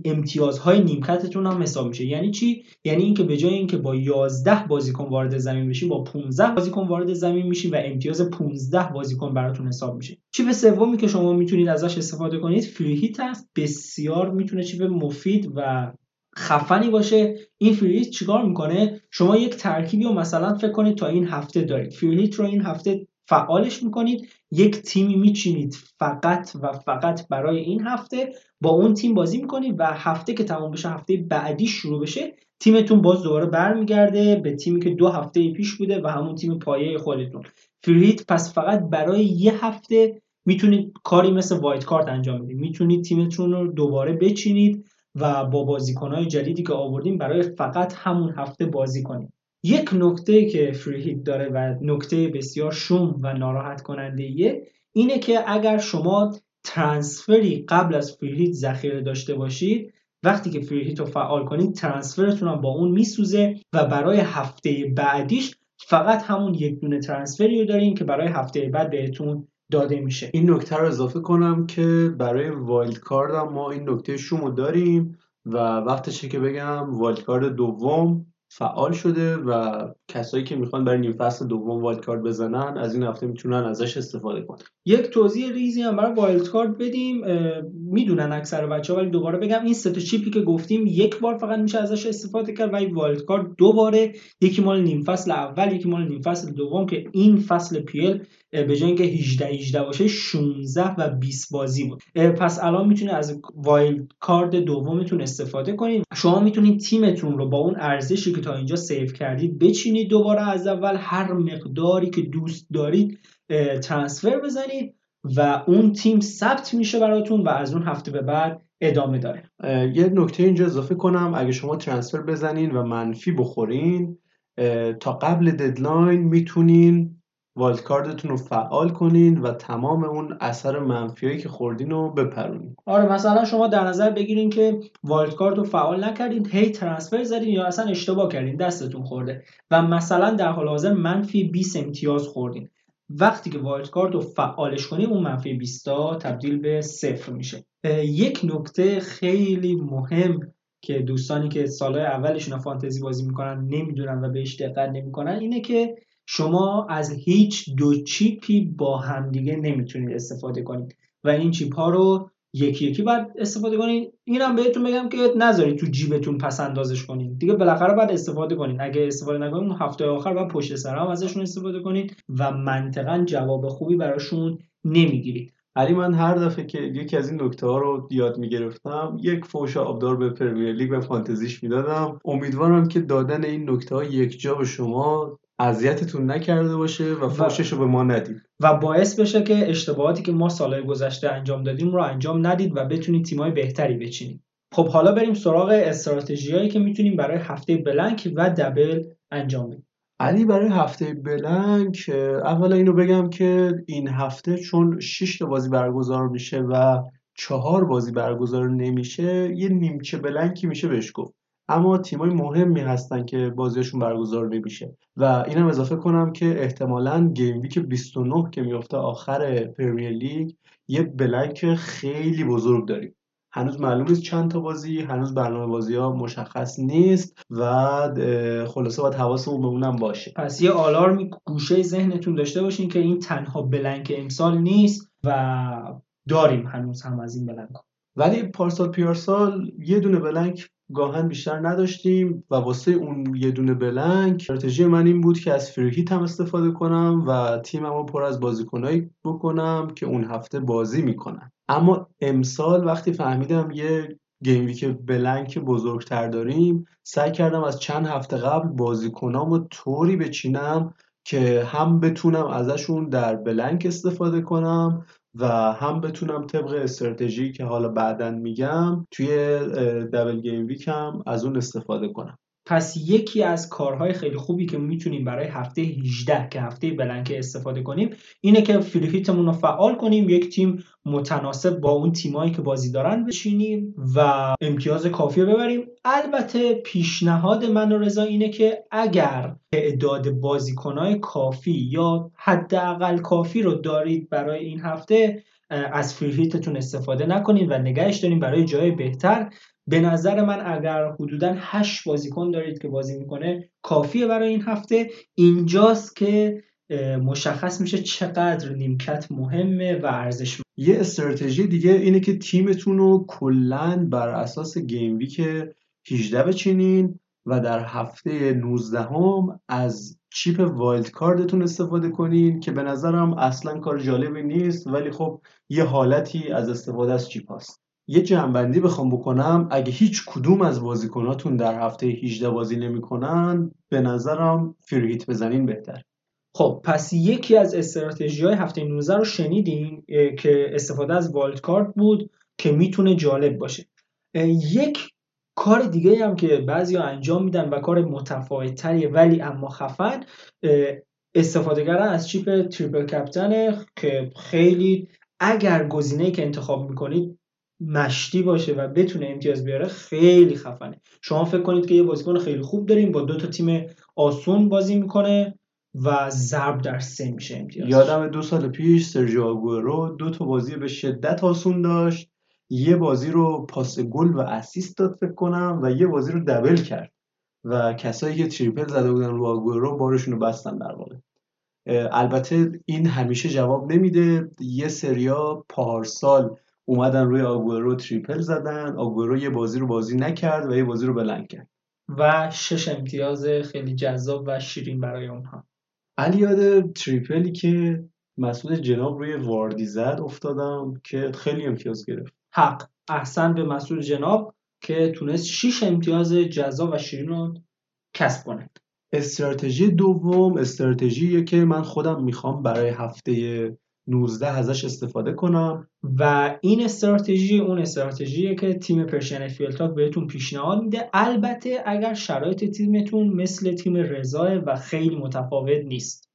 S2: امتیازهای نیمکتتون هم حساب میشه. یعنی چی؟ یعنی اینکه به جای اینکه با 11 بازیکن وارد زمین بشین با 15 بازیکن وارد زمین میشین و امتیاز 15 بازیکن براتون حساب میشه. چیپ سومی که شما می‌تونید ازش استفاده کنید فری هیت هست. بسیار می‌تونه چیپ مفید و خفنی باشه. این free hit چیکار می‌کنه؟ شما یک ترکیبی رو مثلا فکر کنید تا این هفته دارید. free hit رو این هفته فعالش می‌کنید. یک تیمی میچینید فقط و فقط برای این هفته. با اون تیم بازی می‌کنید و هفته که تمام بشه هفته بعدی شروع بشه تیمتون باز دوباره برمیگرده به تیمی که دو هفته پیش بوده و همون تیم پایه خودتون. free hit پس فقط برای یه هفته می‌تونید کاری مثل wild card انجام بدید. می‌تونید تیمتون رو دوباره بچینید و با بازیکنهای جدیدی که آوردیم برای فقط همون هفته بازی کنید. یک نکته که فری داره و نکته بسیار شوم و ناراحت کننده ایه اینه که اگر شما ترانسفری قبل از فری ذخیره داشته باشید وقتی که فری رو فعال کنید ترانسفرتون هم با اون میسوزه و برای هفته بعدیش فقط همون یک دونه ترانسفری رو دارین که برای هفته بعد بهتون داده میشه.
S1: این نکته رو اضافه کنم که برای وایلد کارد هم ما این نکته شومو داریم و وقتشه که بگم wild card دوم فعال شده و کسایی که می‌خوان برای نیم فصل دوم wild card بزنن از این هفته می‌تونن ازش استفاده کنن.
S2: یک توضیح ریزی هم برای wild card بدیم می‌دونن اکثر بچه ها ولی دوباره بگم این سه chip ی که گفتیم یک بار فقط میشه ازش استفاده کرد ولی wild card دو باره یکی مال نیم فصل اول یکی مال نیم فصل دوم که این فصل PL به جای اینکه 18 18 باشه 16 و 20 بازی بود. پس الان می‌تونید از wild card دومتون استفاده کنید شما می‌تونید تیمتون رو با اون ارزشی که تا اینجا save کردید بچینید دوباره از اول. هر مقداری که دوست دارید transfer بزنید و اون تیم ثبت میشه براتون و از اون هفته به بعد ادامه داره.
S1: یه نکته اینجا اضافه کنم. اگه شما transfer بزنین و منفی بخورین تا قبل deadline می‌تونین wild card تون رو فعال کنین و تمام اون اثر منفیایی که خوردین رو بپرونین.
S2: آره مثلا شما در نظر بگیرین که wild card رو فعال نکردین هی transfer زدین یا اصلا اشتباه کردین دستتون خورده. و مثلا در حال حاضر منفی 20 امتیاز خوردین. وقتی که wild card رو فعالش کنیم اون منفی 20 تا تبدیل به صفر میشه. یک نکته خیلی مهم که دوستانی که سالهای اولشون فانتزی بازی می‌کنن نمی‌دونن و بهش دقت نمی‌کنن اینه که شما از هیچ دو چیپی با همدیگه نمی‌تونید استفاده کنید. و این چیپ ها رو یکی یکی باید استفاده کنین اینم بهتون بگم که نذارید تو جیبتون پس اندازش کنین دیگه بالاخره باید استفاده کنین اگه استفاده نکنین هفته آخر باید پشت سر هم ازشون استفاده کنین و منطقا جواب خوبی براشون نمی‌گیرید.
S1: علی من هر دفعه که یکی از این نکته ها رو یاد می‌گرفتم یک فوش آبدار به پرمیر لیگ و فانتزیش می‌دادم. امیدوارم که دادن این نکته ها یک جا به شما اذیتتون نکرده باشه و فوشش رو به ما ندید.
S2: و باعث بشه که اشتباهاتی که ما سالهای گذشته انجام دادیم رو انجام ندید و بتونید تیمای بهتری بچینید. خب حالا بریم سراغ استراتژیایی که می‌تونیم برای هفته بلنک و دبل انجام بدیم.
S1: علی برای هفته بلنک اولا اینو بگم که این هفته چون 6 تا بازی برگزار میشه و چهار بازی برگزار نمیشه یه نیمچه بلنکی میشه بهش گفت. اما تیمای مهمی هستن که بازیشون برگزار نمیشه. و اینم اضافه کنم که احتمالا گیم ویک 29 که میفته آخر پرمیر لیگ یه بلنک خیلی بزرگ داریم. هنوز معلوم نیست چند تا بازی هنوز برنامه بازی ها مشخص نیست و خلاصه باید حواسمون به اونم باشه.
S2: پس یه آلارمی گوشه ذهنتون داشته باشین که این تنها بلنک امسال نیست و داریم هنوز هم از این بلنک
S1: ولی پارسال پیارسال یه دونه blank گاهن بیشتر نداشتیم و واسه اون یه دونه blank استراتژی من این بود که از free hit هم استفاده کنم و تیمم رو پر از بازیکنایی بکنم که اون هفته بازی می‌کنن. اما امسال وقتی فهمیدم یه game week blank بزرگتر داریم سعی کردم از چند هفته قبل بازیکنام رو طوری بچینم که هم بتونم ازشون در blank استفاده کنم و هم بتونم طبق استراتژی که حالا بعدا میگم توی double game week هم از اون استفاده کنم.
S2: پس یکی از کارهای خیلی خوبی که می‌تونیم برای هفته 18 که هفته blank ه استفاده کنیم اینه که free hit مون رو فعال کنیم یک تیم متناسب با اون تیمایی که بازی دارن بچینیم و امتیاز کافی ببریم. البته پیشنهاد من و رضا اینه که اگر تعداد بازیکنهای کافی یا حداقل کافی رو دارید برای این هفته از free hit تون استفاده نکنید و نگهش داریم برای جای بهتر. به نظر من اگر حدودا 8 بازیکن دارید که بازی می‌کنه کافیه برای این هفته. اینجاست که مشخص میشه چقدر نیمکت مهمه و ارزش
S1: یه استراتژی دیگه اینه که تیمتون رو کلا بر اساس game week 18 بچینین و در هفته 19 هم از chip wild card تون استفاده کنین که به نظرم اصلا کار جالبی نیست ولی خب یه حالتی از استفاده از چیپ هست یه جنبندی بخوام بکنم اگه هیچ کدوم از بازیکناتون در هفته 18 بازی نمی‌کنن به نظرم فریهیت بزنین بهتر.
S2: خب پس یکی از استراتژی های هفته 19 رو شنیدین که استفاده از والد کارت بود که می‌تونه جالب باشه. یک کار دیگه هم که بعضی انجام میدن و کار متفاوت تریه ولی اما خفن استفاده کردن از چیپ تریپل کپتنه که خیلی اگر گزینه که انتخاب می‌کنید مشتی باشه و بتونه امتیاز بیاره خیلی خفنه. شما فکر کنید که یه بازیکن خیلی خوب داریم با دو تا تیم آسون بازی می‌کنه و ضرب در سه میشه امتیاز.
S1: یادم دو سال پیش سرجیو آگورو دو تا بازی به شدت آسون داشت. یه بازی رو پاس گل و اسیست داد فکر کنم و یه بازی رو دبل کرد. و کسایی که triple زده بودن رو آگورو بارشون رو بستن در واقع. البته این همیشه جواب نمیده. یه سریا پارسال اومدن روی آگورو triple زدن. آگورو یه بازی رو بازی نکرد و یه بازی رو blank کرد.
S2: و شش امتیاز خیلی جذاب و شیرین برای اونها.
S1: علی یاد triple ی که مسئول جناب روی واردی زد افتادم که خیلی امتیاز گرفت.
S2: حق. احسن به مسئول جناب که تونست 6 امتیاز جذاب و شیرین رو کسب کنه.
S1: استراتژی دوم استراتژیه که من خودم می‌خوام برای هفته 19 ازش استفاده کنم
S2: و این استراتژی اون استراتژیه که تیم Persian FPL Talk بهتون پیشنهاد میده. البته اگر شرایط تیمتون مثل تیم رضا و خیلی متفاوت نیست.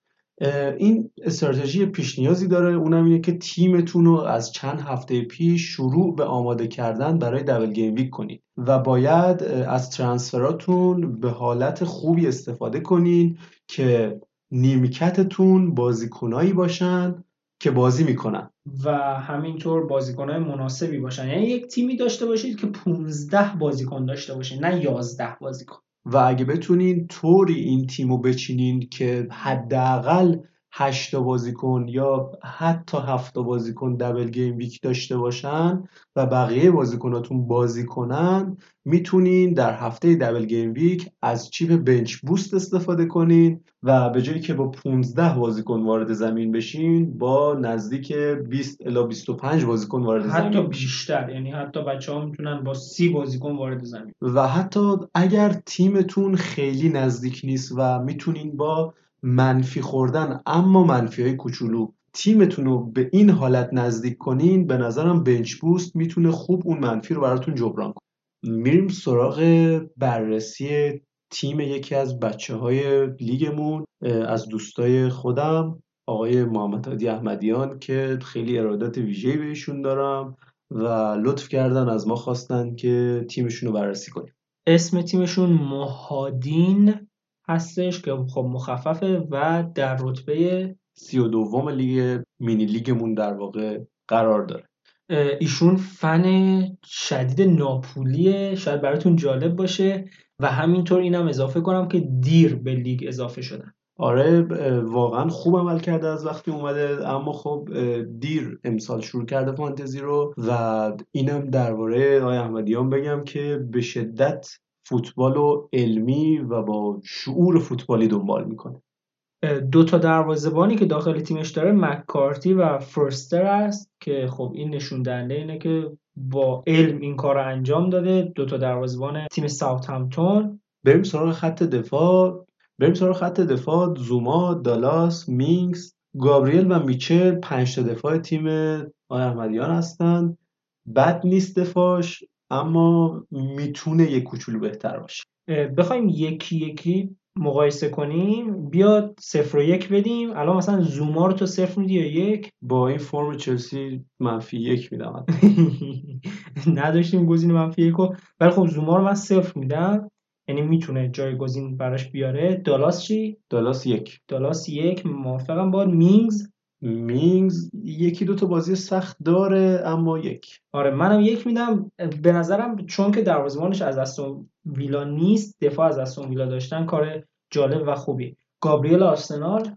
S1: این استراتژی پیش نیازی داره. اونم اینه که تیمتون رو از چند هفته پیش شروع به آماده کردن برای double gameweek کنید و باید از transfer اتون به حالت خوبی استفاده کنین که نیمکتتون بازیکنایی باشن که بازی می‌کنن.
S2: و همینطور بازیکنهای مناسبی باشن. یعنی یک تیمی داشته باشید که 15 بازیکن داشته باشه نه 11 بازیکن.
S1: و اگه بتونین طوری این تیم رو بچینین که حداقل هشتا بازیکن یا حتی هفتا بازیکن دبل گیم ویک داشته باشن و بقیه بازیکناتون بازی کنن می‌تونین در هفته دبل گیم ویک از چیپ بنچ بوست استفاده کنین و به جایی که با 15 بازیکن وارد زمین بشین با نزدیک 20 الی 25 بازیکن وارد
S2: حتی
S1: زمین بشین.
S2: بیشتر یعنی حتی بچه ها می‌تونن با 30 بازیکن وارد زمین.
S1: و حتی اگر تیمتون خیلی نزدیک نیست و می‌تونین با منفی خوردن اما منفی های کوچولو. تیمتون رو به این حالت نزدیک کنین به نظرم بنچ بوست می‌تونه خوب اون منفی رو براتون جبران کنه. میریم سراغ بررسی تیم یکی از بچه های لیگمون از دوستای خودم آقای محمد احمدیان که خیلی ارادت ویژه‌ای بهشون دارم و لطف کردن از ما خواستن که تیمشون رو بررسی کنیم.
S2: اسم تیمشون مهادین هستش که خب مخففه و در رتبه
S1: سی و دوم لیگ مینی لیگمون در واقع قرار داره.
S2: ایشون فن شدید ناپولیه. شاید براتون جالب باشه و همینطور اینم اضافه کنم که دیر به لیگ اضافه شدن.
S1: آره واقعا خوب عمل کرده از وقتی اومده اما خب دیر امسال شروع کرده فانتزی رو و اینم درباره آقای احمدیان بگم که به شدت فوتبال و علمی و با شعور فوتبالی دنبال می‌کنه.
S2: دو تا دروازه‌بانی که داخل تیمش داره مککارتی و فرستر است که خب این نشون دهنده اینه که با علم این کار رو انجام داده. دو تا دروازه‌بان تیم ساوثهمپتون.
S1: بریم سراغ خط دفاع. بریم سراغ خط دفاع. زوما دالاس مینگز گابریل و میچل پنج تا دفاع تیم آقای احمدیان هستن بد نیست دفاعش. اما می‌تونه یک کوچولو بهتر باشه.
S2: بخوایم یکی یکی مقایسه کنیم. بیاد صفر و یک بدیم. الان مثلا زوما رو تو صفر میدی یا یک؟
S1: با این فرم چلسی منفی یک میدم.
S2: نداشتیم گزینه منفی یکو ولی خب زوما رو من صفر میدم. یعنی می‌تونه جایگزین براش بیاره. دالاس چی؟
S1: دالاس یک.
S2: دالاس یک. موافقم. با مینگز
S1: مینگز یکی دو تا بازی سخت داره اما یک.
S2: آره منم یک میدم. به نظرم چون که دروازه‌بانش از استون ویلا نیست دفاع از استون ویلا داشتن کار جالب و خوبی گابریل آرسنال؟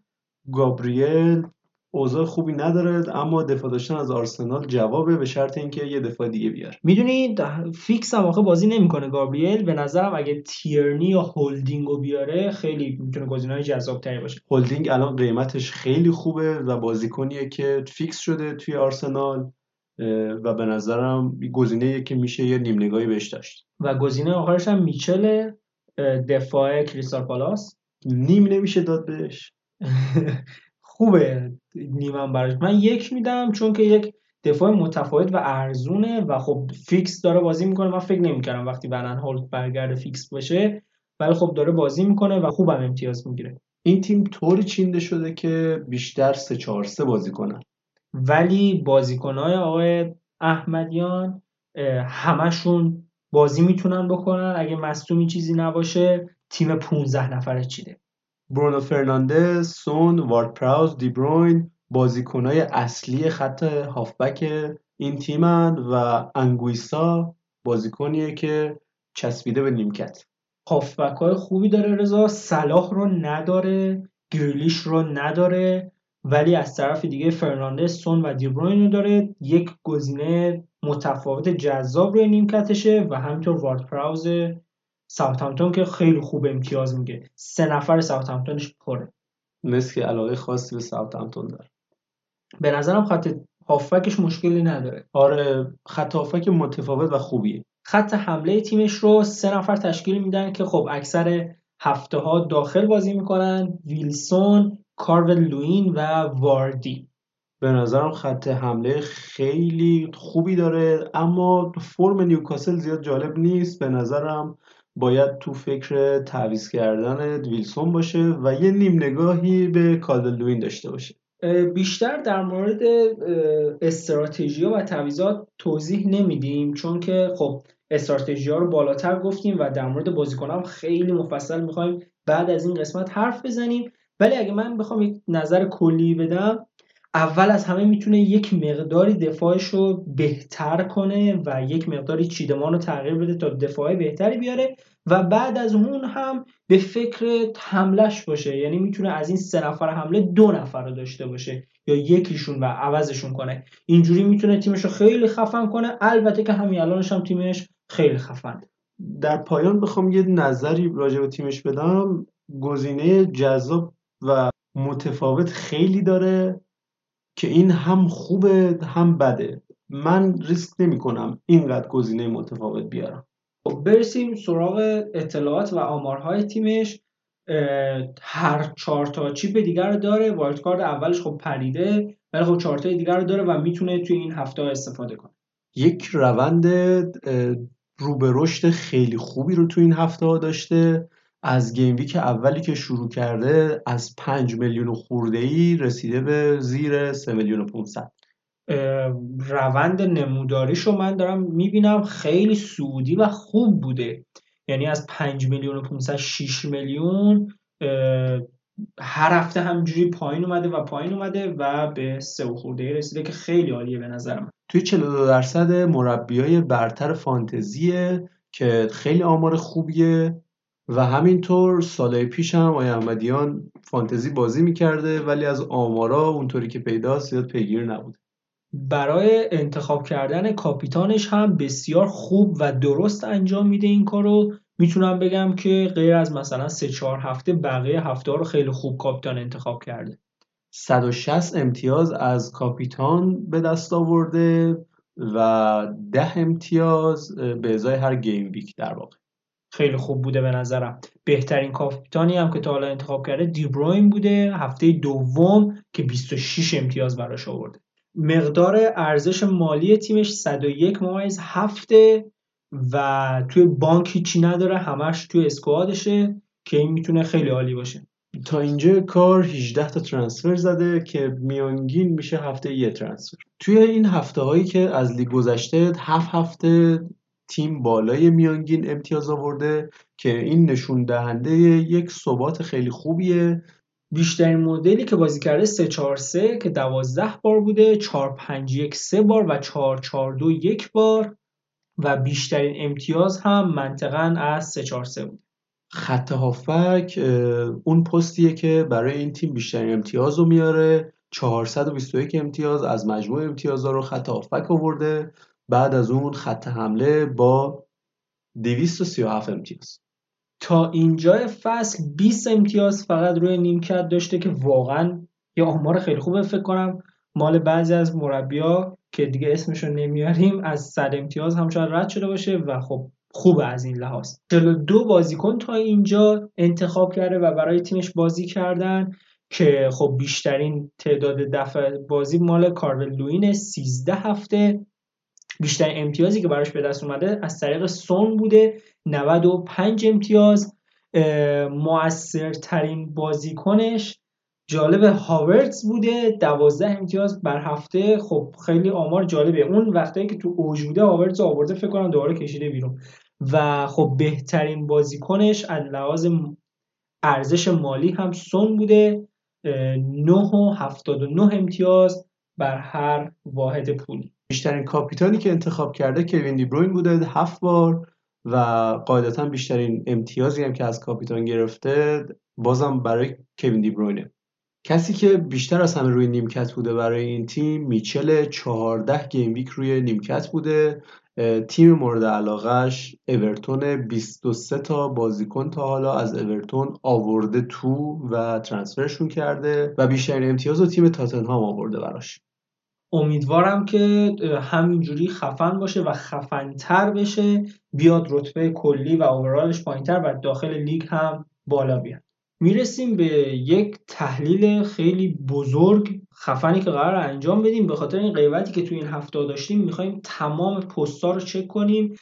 S1: گابریل اوضاع خوبی نداره اما دفاع داشتن از آرسنال جوابه به شرط اینکه یه دفاع دیگه بیاره.
S2: می‌دونی فیکس هم آخه بازی نمی‌کنه گابریل. به نظرم اگه تیرنی یا هولدینگو بیاره خیلی می‌تونه گزینه‌های جذاب تری باشه.
S1: هولدینگ الان قیمتش خیلی خوبه و بازیکنیه که فیکس شده توی آرسنال و به نظرم گزینه که میشه یه نیم نگاهی بهش داشت.
S2: و گزینه آخرش هم میچل دفاع کریستال پالاس.
S1: نیم نمیشه داد بهش.
S2: خوبه نیمم براش. من یک میدم چون که یک دفاع متفاوت و ارزونه و خب فیکس داره بازی می‌کنه. من فکر نمی‌کردم وقتی ون آنهولت برگرده فیکس باشه ولی خب داره بازی می‌کنه و خوبم امتیاز می‌گیره.
S1: این تیم طوری چینده شده که بیشتر 3 4 3 بازی کنن
S2: ولی بازیکنهای آقای احمدیان همشون بازی می‌تونن بکنن. اگه مصدومی چیزی نباشه تیم 15 نفره چیده.
S1: برونو فرناندز، سون، وارد پراوز، دی بروین بازیکنهای اصلی خط هافبک این تیمن و آنگویسا بازیکنیه که چسبیده به نیمکت.
S2: هافبک خوبی داره رضا. صلاح رو نداره گریلیش رو نداره ولی از طرف دیگه فرناندز سون و دیبروین رو داره. یک گزینه متفاوت جذاب روی نیمکتشه و همینطور وارد پراوز ساوثهمپتون که خیلی خوب امتیاز میگه. سه نفر ساوثهمپتونش پره.
S1: مثل که علاقه خاصی به ساوثهمپتون داره.
S2: به نظرم خط هافبکش مشکلی نداره.
S1: آره خط هافبک متفاوت و خوبیه.
S2: خط حمله تیمش رو سه نفر تشکیل میدن که خب اکثر هفته ها داخل بازی می‌کنن. ویلسون کالورت لوین و واردی.
S1: به نظرم خط حمله خیلی خوبی داره اما فرم نیوکاسل زیاد جالب نیست. به نظرم باید تو فکر تعویض کردن ویلسون باشه و یه نیم نگاهی به کالدل لوین داشته باشه.
S2: بیشتر در مورد استراتژی و تعویضات توضیح نمیدیم چون که خب استراتژی رو بالاتر گفتیم و در مورد بازیکن هم خیلی مفصل می‌خوایم بعد از این قسمت حرف بزنیم. ولی اگه من بخوام یک نظر کلی بدم اول از همه می‌تونه یک مقداری دفاعش رو بهتر کنه و یک مقداری چیدمان رو تغییر بده تا دفاع بهتری بیاره و بعد از اون هم به فکر حملش باشه. یعنی می‌تونه از این سه نفر حمله دو نفر رو داشته باشه یا یکیشون و عوضشون کنه. اینجوری می‌تونه تیمش رو خیلی خفن کنه. البته که همین الانش هم تیمش خیلی خفن
S1: در پایان بخوام یه نظری راجع به تیمش بدم. گزینه جذاب و متفاوت خیلی داره. که این هم خوبه هم بده. من ریسک نمی کنم اینقدر گزینه متفاوت بیارم.
S2: خب برسیم سراغ اطلاعات و آمارهای تیمش. هر چهار تا chip دیگر رو داره. wildcard اولش خب پریده ولی خب چهار تا دیگر رو داره و می‌تونه توی این هفته استفاده کنه.
S1: یک روند رو به رشد خیلی خوبی رو تو این هفته ها داشته. از گیم ویک اولی که شروع کرده از 5 میلیون خورده ای رسیده به زیر 3 میلیون و 500
S2: روند نموداریشو من دارم می‌بینم خیلی سعودی و خوب بوده. یعنی از 5 میلیون و 506 میلیون هر هفته همجوری پایین اومده و پایین اومده و به سه خورده رسیده که خیلی عالیه به نظرم
S1: توی 42 درصد مربیای برتر فانتزیه که خیلی آمار خوبیه. و همینطور سالهای پیش هم آیا احمدیان فانتزی بازی می‌کرده ولی از آمارا اونطوری که پیداست زیاد پیگیر نبود.
S2: برای انتخاب کردن کاپیتانش هم بسیار خوب و درست انجام میده این کارو. می‌تونم بگم که غیر از مثلا سه چهار هفته بقیه هفته رو خیلی خوب کاپیتان انتخاب کرده.
S1: 160 امتیاز از کاپیتان به دست آورده و 10 امتیاز به ازای هر گیم ویک در واقع.
S2: خیلی خوب بوده به نظرم. بهترین کاپیتانی هم که تا حالا انتخاب کرده دیبروین بوده هفته دوم که 26 امتیاز براش آورده. مقدار ارزش مالی تیمش 101 ممیز هفته و توی بانک هیچی نداره همش توی اسکوادشه که این می‌تونه خیلی عالی باشه.
S1: تا اینجا کار 18 تا ترانسفر زده که میانگین میشه هفته یه ترانسفر. توی این هفته هایی که از لیگ گذشته هفت هفته تیم بالای میانگین امتیاز آورده که این نشون دهنده یک ثبات خیلی خوبیه.
S2: بیشترین مدلی که بازی کرده 3 4 3 که 12 بار بوده 4 5 1 3 بار و 4 4 2 1 بار و بیشترین امتیاز هم منطقا از 3 4 3 بوده
S1: خط هافک اون پستیه که برای این تیم بیشترین امتیاز رو میاره. 421 امتیاز از مجموع امتیازها رو خط هافک آورده. بعد از اون خط حمله با 237 امتیاز.
S2: تا اینجا فصل 20 امتیاز فقط روی نیمکت داشته که واقعا یه آمار خیلی خوبه فکر کنم. مال بعضی از مربیا که دیگه اسمشون نمیاریم از 100 امتیاز هم شاید رد شده باشه و خب خوبه از این لحاظ. 42 بازیکن تا اینجا انتخاب کرده و برای تیمش بازی کردن که خب بیشترین تعداد دفعه بازی مال کارول لوین 13 هفته. بیشترین امتیازی که براش به دست اومده از طریق سون بوده. 95 امتیاز. موثرترین بازیکنش جالب هاورتز بوده. 12 امتیاز بر هفته. خب خیلی آمار جالبه. اون وقتایی که تو اوج بوده هاورتز آورده فکر کنم دوباره کشیده بیرون. و خب بهترین بازیکنش از لحاظ ارزش مالی هم سون بوده. 9 و 79 امتیاز بر هر واحد پولی.
S1: بیشترین کاپیتانی که انتخاب کرده کوین دیبروین بوده هفت بار و قاعدتا بیشترین امتیازی هم که از کاپیتان گرفته بازم برای کوین دیبروینه کسی که بیشتر از همه روی نیمکت بوده برای این تیم میچل 14 گیم ویک روی نیمکت بوده. تیم مورد علاقهش اورتون 23 تا بازیکن تا حالا از اورتون آورده تو و ترانسفرشون کرده و بیشترین امتیاز رو تیم تاتنهام آورده براش.
S2: امیدوارم که همینجوری خفن باشه و خفنتر بشه بیاد رتبه کلی و اوورالش پایینتر و داخل لیگ هم بالا بیاد. می‌رسیم به یک تحلیل خیلی بزرگ خفنی که قرار انجام بدیم. به خاطر این قیمتی که توی این هفته داشتیم می‌خوایم تمام پستا رو چک کنیم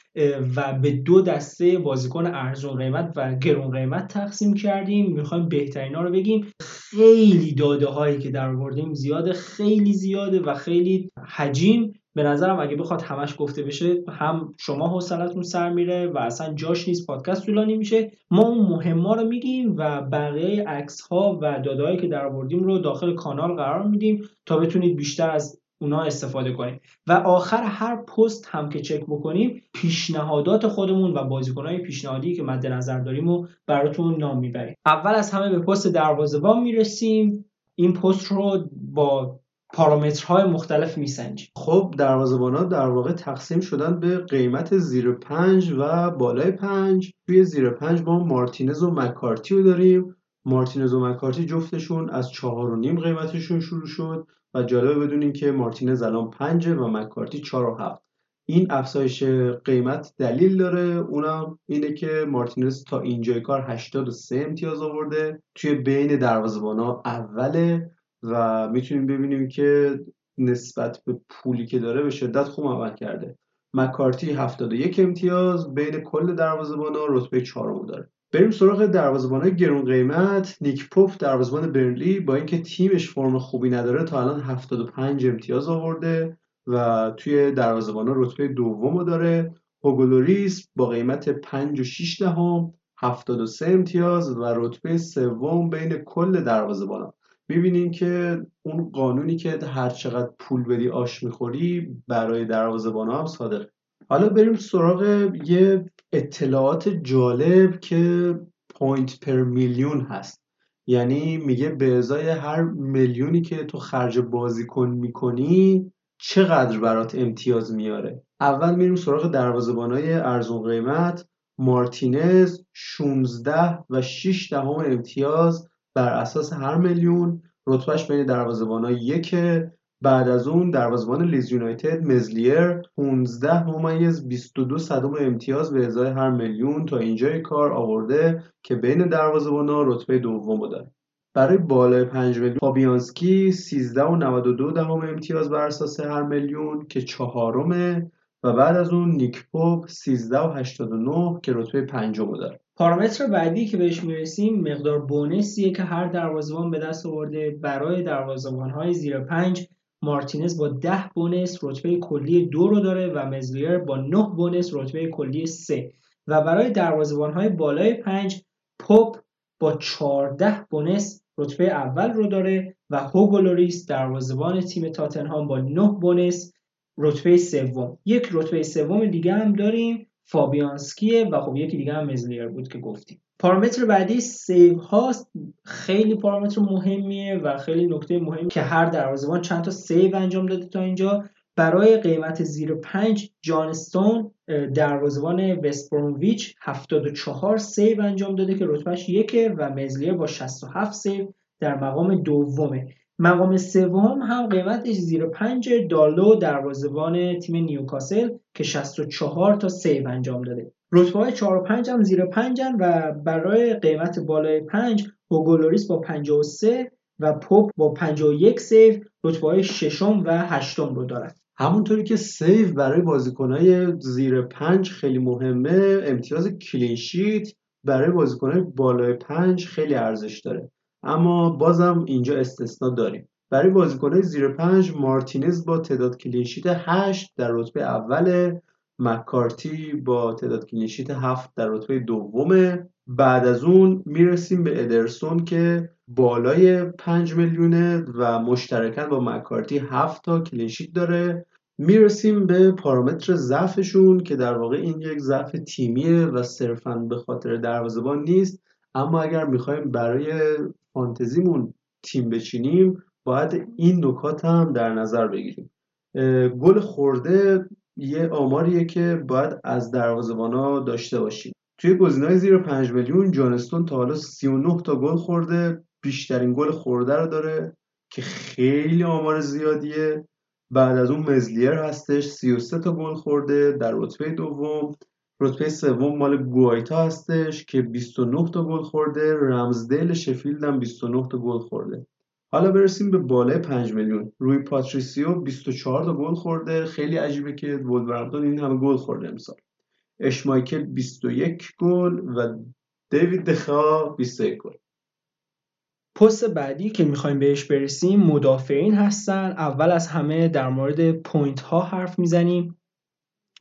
S2: و به دو دسته بازیکن ارزون قیمت و گرون قیمت تقسیم کردیم. می‌خوایم بهترینا رو بگیم. خیلی داده هایی که در آوردیم زیاده خیلی زیاده و خیلی حجیم. به نظرم اگه بخواد همش گفته بشه هم شما حوصلتون سر میره و اصلا جاش نیست پادکست طولانی میشه. ما اون مهما رو میگیم و بقیه عکس ها و دادایی که در آوردیم رو داخل کانال قرار میدیم تا بتونید بیشتر از اونا استفاده کنیم و آخر هر پست هم که چک بکنیم پیشنهادات خودمون و بازیکنهای پیشنهادی که مد نظر داریم و براتون نام می‌بریم. اول از همه به پست دروازه‌بان می‌رسیم. این پست رو با پارامترهای مختلف میسنجیم.
S1: خب دروازه‌بان‌ها در واقع تقسیم شدن به قیمت زیر پنج و بالای پنج. توی زیر پنج ما مارتینز و مکارتی رو داریم. مارتینز و مکارتی جفتشون از چهار و نیم قیمتشون شروع شد و جالبه بدونین که مارتینز الان پنجه و مکارتی چهار و هفت. این افزایش قیمت دلیل داره. اونم اینه که مارتینز تا اینجای کار 83 امتیاز آورده. توی بین دروازه‌بان‌ها اوله و می‌تونیم ببینیم که نسبت به پولی که داره به شدت خوب عمل کرده. مکارتی 71 امتیاز بین کل دروازه‌بان‌ها رتبه چهارم داره. بریم سراغ دروازه‌بان‌های گرون قیمت. نیک پوف دروازه‌بان برنلی با اینکه تیمش فرم خوبی نداره تا الان 75 امتیاز آورده و توی دروازه‌بان‌ها رتبه دوم داره. هوگولوریس با قیمت 5 و 6 دهم 73 امتیاز و رتبه سوم بین کل دروازه‌بان‌ها می‌بینیم که اون قانونی که هر چقدر پول بدی آش می‌خوری برای دروازه‌بان هم صادقه. حالا بریم سراغ یه اطلاعات جالب که point per million هست. یعنی میگه به ازای هر میلیونی که تو خرج بازیکن می‌کنی چقدر برات امتیاز میاره؟ اول میریم سراغ دروازه‌بانای ارزون قیمت. مارتینز 16 و 6 دهم امتیاز بر اساس هر میلیون رتبهش بین دروازه‌بان‌ها یکه بعد از اون دروازه‌بان لیز یونایتد مزلیر 15 ممیز 22 صدم امتیاز به ازای هر میلیون. تا اینجای کار آورده که بین دروازه‌بان‌ها رتبه دوم داره. برای بالای 5 میلیون فابیانسکی 13 و 92 دهم امتیاز بر اساس هر میلیون که چهارمه. و بعد از اون نیک پوپ 13 و 89 که رتبه پنجم داره.
S2: پارامتر بعدی که بهش می‌رسیم مقدار بونسیه که هر دروازه‌بان به دست آورده. برای دروازه‌بان‌های زیر پنج مارتینز با 10 بونس رتبه کلی دو رو داره و مزلیر با 9 بونس رتبه کلی 3 و برای دروازه‌بان‌های بالای 5 پاپ با 14 bonus رتبه اول رو داره و هوگولوریس دروازه‌بان تیم تاتنهام با 9 bonus رتبه سوم. یک رتبه سوم دیگه هم داریم. فابیانسکیه و خب یکی دیگه هم مزلیر بود که گفتیم. پارامتر بعدی save هاست خیلی پارامتر مهمیه و خیلی نکته مهمی که هر دروازه‌بان چند تا save انجام داده تا اینجا. برای قیمت زیر 5 جانستون دروازه‌بان وست برومویچ 74 save انجام داده که رتبهش یکه و مزلیر با 67 سیو در مقام دومه. مقام سوم هم قیمتش زیر 5 دارلو دروازه‌بان تیم نیوکاسل که 64 تا save انجام داده. رتبه های 4 و 5 هم زیر 5 و برای قیمت بالای 5 هوگولوریس با 53 و پوپ با 51 save رتبه های ششم و هشتم رو دارد
S1: همونطوری که save برای بازیکنهای زیر 5 خیلی مهمه امتیاز clean sheet برای بازیکنهای بالای 5 خیلی ارزش داره. اما بازم اینجا استثنا داریم. برای بازیکنهای زیر پنج مارتینز با تعداد clean sheet 8 در رتبه اوله مکارتی با تعداد clean sheet 7 در رتبه دومه بعد از اون می‌رسیم به ادرسون که بالای 5 میلیونه و مشترکاً با مکارتی 7 تا clean sheet داره. می‌رسیم به پارامتر ضعفشون که در واقع این یک ضعف تیمیه و صرفا به خاطر دروازه‌بان نیست. اما اگر می‌خوایم برای فانتزیمون تیم بچینیم باید این نکات هم در نظر بگیریم. گل خورده یه آماریه که باید از دروازه‌بانا داشته باشیم. توی گزینه‌های زیر 5 میلیون جانستون تا حالا 39 تا گل خورده. بیشترین گل خورده رو داره که خیلی آمار زیادیه. بعد از اون مزلیر هستش 33 تا گل خورده در رتبه دوم. رتبه سوم مال گوایتا هستش که 29 تا گل خورده. رمزدل شفیلد هم 29 تا گل خورده. حالا برسیم به بالای 5 میلیون. روی پاتریسیو 24 تا گل خورده. خیلی عجیبه که وولورهمپتون این همه گل خورده امسال. اشمایکل 21 گل و دیوید دخا 21 گل.
S2: پست بعدی که می‌خوایم بهش برسیم مدافعین هستن. اول از همه در مورد point ها حرف می‌زنیم.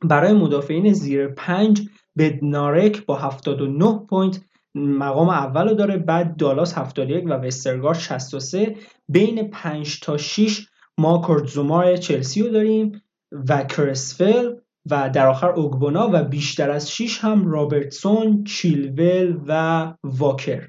S2: برای مدافعین زیر پنج بدنارک با 79 پوینت مقام اول رو داره بعد دالاس 71 و وسترگارد 63 بین 5 تا 6 ما کورت زومای چلسی رو داریم و کرسول و در آخر اوگبونا و بیشتر از 6 هم رابرتسون، چیلول و واکر.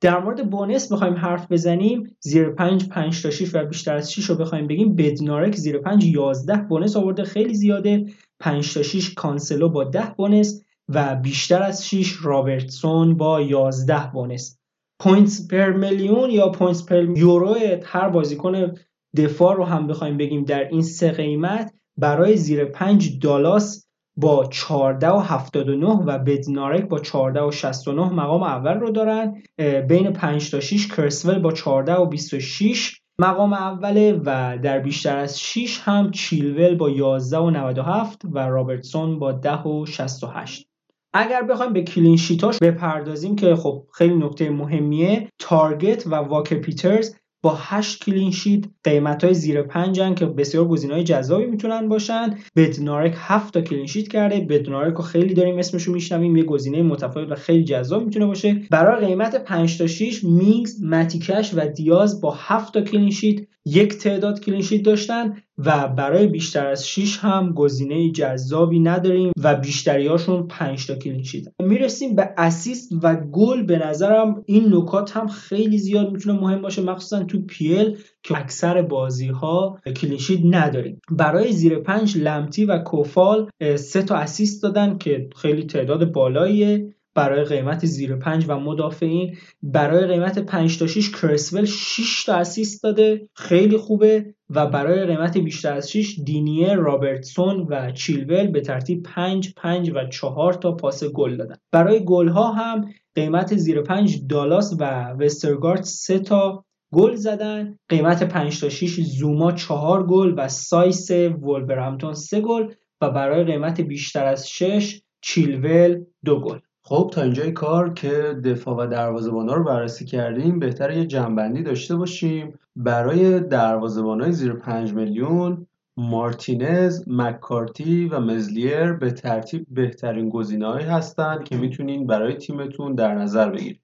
S2: در مورد bonus بخوایم حرف بزنیم. زیر 5 5 تا 6 و بیشتر از 6 رو بخوایم بگیم. بدنارک زیر 5 11 bonus آورده خیلی زیاده. 5 تا 6 کانسلو با 10 bonus و بیشتر از 6 رابرتسون با 11 bonus points per میلیون یا points per یورو هر بازیکن دفاع رو هم بخوایم بگیم در این سه قیمت برای زیر 5 دالاس با 14 و 79 و بدنارک با 14 و 69 مقام اول رو دارن. بین 5 تا 6 کرسول با 14 و 26 مقام اوله و در بیشتر از 6 هم چیلول با 11 و 97 و رابرتسون با 10 و 68 اگر بخوایم به clean sheet اش بپردازیم که خب خیلی نکته مهمیه تارگت و واکر پیترز با 8 clean sheet قیمت های زیر 5 که بسیار گزینه‌های جذابی می‌تونن باشن. بدنارک 7 تا clean sheet کرده. بدنارک رو خیلی داریم اسمشو میشنویم. یه گزینه متفاوت و خیلی جذاب می‌تونه باشه. برای قیمت 5 تا 6 مینگز متی کش و دیاز با 7 تا clean sheet یک تعداد clean sheet داشتن و برای بیشتر از 6 هم گزینه جذابی نداریم و بیشتریاشون 5 تا clean sheet می‌رسیم به assist و گل. به نظرم این نکات هم خیلی زیاد می‌تونه مهم باشه مخصوصا تو PL که اکثر بازی ها clean sheet نداریم. برای زیر پنج لمپتی و کوفال سه تا assist دادن که خیلی تعداد بالاییه. برای قیمت زیر پنج و مدافعین. برای قیمت 5 تا 6 کرسول 6 تا assist داده خیلی خوبه. و برای قیمت بیشتر از 6 دینیه رابرتسون و چیلول به ترتیب 5 5 و 4 تا پاس گل دادن. برای گل ها هم قیمت زیر 5 دالاس و وسترگارد 3 تا گل زدن. قیمت 5 تا 6 زوما 4 گل و سایس وولورهمپتون 3 گل. و برای قیمت بیشتر از 6 چیلول 2 گل.
S1: خب تا اینجای کار که دفاع و دروازه‌بانا رو بررسی کردیم بهتر یه جنبندی داشته باشیم برای دروازه‌بانای زیر 5 میلیون مارتینز، مکارتی و مزلیر به ترتیب بهترین گزینه‌هایی هستند که می‌تونین برای تیمتون در نظر بگیرید.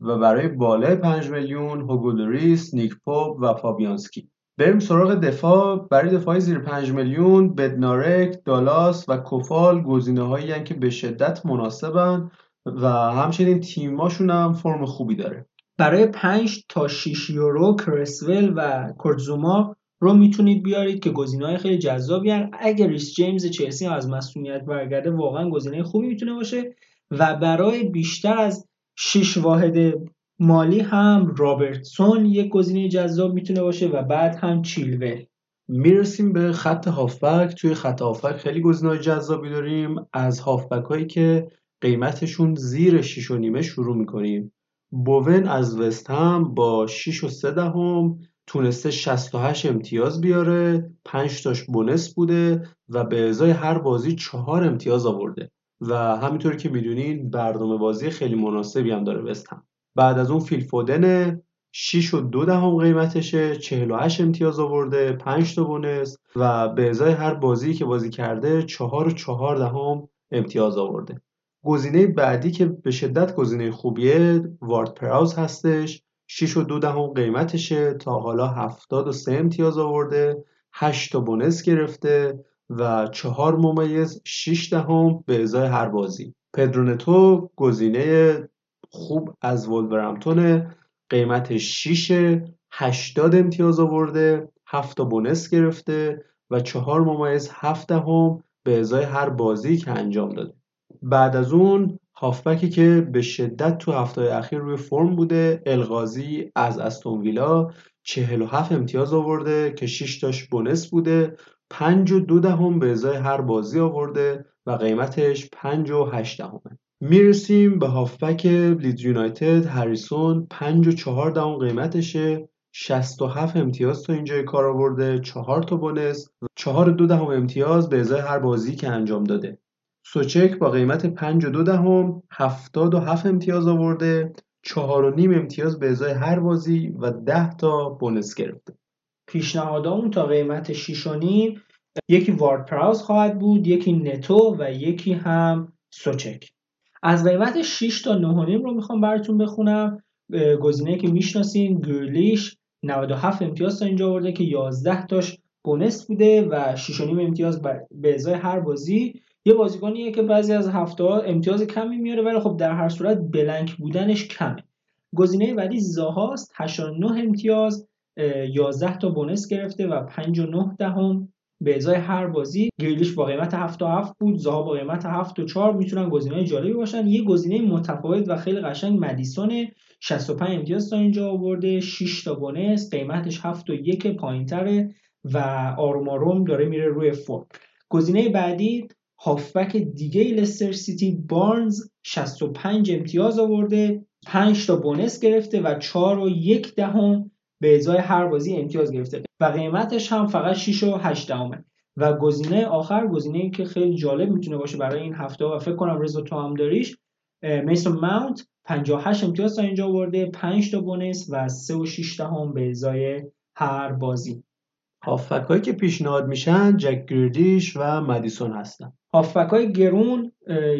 S1: و برای بالای 5 میلیون هوگولوریس، نیک پاپ و فابیانسکی. بریم سراغ دفاع برای دفاع زیر 5 میلیون بدنارک، دالاس و کوفال گزینه هایی که به شدت مناسبن و همچنین تیماشون هم فرم خوبی داره
S2: برای 5 تا 6 یورو کرسول و کورتزوما رو می‌تونید بیارید که گزینه های خیلی جذابی هن. اگر ریس جیمز چلسی از مسئولیت برگرده واقعا گزینه خوبی می‌تونه باشه و برای بیشتر از 6 واحد مالی هم رابرتسون یک گزینه جذاب می‌تونه باشه و بعد هم چیلول
S1: می‌رسیم به خط هافبک. توی خط هافبک خیلی گزینه‌های جذابی داریم. از هافبک هایی که قیمتشون زیر 6 و نیمه شروع می‌کنیم. بوون از وست هم با 6 و 3 دهم. تونسته 68 امتیاز بیاره. 5 تاش بونس بوده و به ازای هر بازی 4 امتیاز آورده. و همینطور که می‌دونین برنامه بازی خیلی مناسبی هم داره وست هم. بعد از اون فیل فودن 6 و دو دهم قیمتشه 48 امتیاز آورده 5 تا بونس و به ازای هر بازی که بازی کرده 4 و 4 دهم امتیاز آورده. گزینه بعدی که به شدت گزینه خوبیه وارد پراوز هستش. 6 و دو دهم قیمتشه تا حالا 73 امتیاز آورده 8 تا بونس گرفته و 4 ممیز 6 دهم به ازای هر بازی. پدرونتو گزینه خوب از ولورهمپتون قیمتش 6 80 امتیاز آورده 7 تا بونس گرفته و 4 ممیز 7 دهم به ازای هر بازی که انجام داده. بعد از اون هافبکی که به شدت تو هفته اخیر روی فرم بوده الغازی از استون ویلا 47 امتیاز آورده که 6 تاش بونس بوده 5 و 2 دهم به ازای هر بازی آورده و قیمتش 5 و 8 دهمه. می‌رسیم به هافبک لید یونایتد. هریسون 5 و 4 دهم قیمتشه. 67 امتیاز تا اینجای کار آورده. 4 تا بونس. 4 دو دهم امتیاز به ازای هر بازی که انجام داده. سوچک با قیمت 5 و 2 دهم 77 امتیاز آورده. چهار و نیم امتیاز به ازای هر بازی و ده تا بونس گرفته.
S2: پیشنهادامون تا قیمت 6 و نیم یکی وارد پراوز خواهد بود یکی نتو و یکی هم سوچک. از قیمت 6 تا 9 و نیم رو می‌خوام براتون بخونم. گزینه که می‌شناسین گرلیش 97 امتیاز تا اینجا آورده که 11 تاش بونس بوده و 6 و نیم امتیاز به ازای هر بازی. یه بازیکنیه که بعضی از هفته ها امتیاز کمی میاره ولی خب در هر صورت بلنک بودنش کمه. گزینه بعدی زاهاست 89 امتیاز 11 تا بونس گرفته و 5 و 9 دهم به ازای هر بازی گریلیش با قیمت 7 تا 7 بود زاها با قیمت 7 و 4 می‌تونن گزینه جالبی باشن. یه گزینه متفاوت و خیلی قشنگ مدیسون 65 امتیاز تا اینجا آورده. 6 تا بونس قیمتش 7 و 1 پایینتره و آروم داره میره روی فرم گزینه بعدی هافبک دیگه لستر سیتی بارنز 65 امتیاز آورده. 5 تا بونس گرفته و 4 و 1 دهم به ازای هر بازی امتیاز گرفته. و قیمتش هم فقط 6 و 8 دهمه و گزینه آخر گزینه که خیلی جالب می‌تونه باشه برای این هفته و فکر کنم رضا تو هم داریش میسون ماونت 58 امتیاز تا اینجا آورده 5 تا بونس و 3 و 6 دهم به ازای هر بازی.
S1: هافک هایی که پیشنهاد میشن جک گریدیش و مدیسون هستن.
S2: هافبک های گرون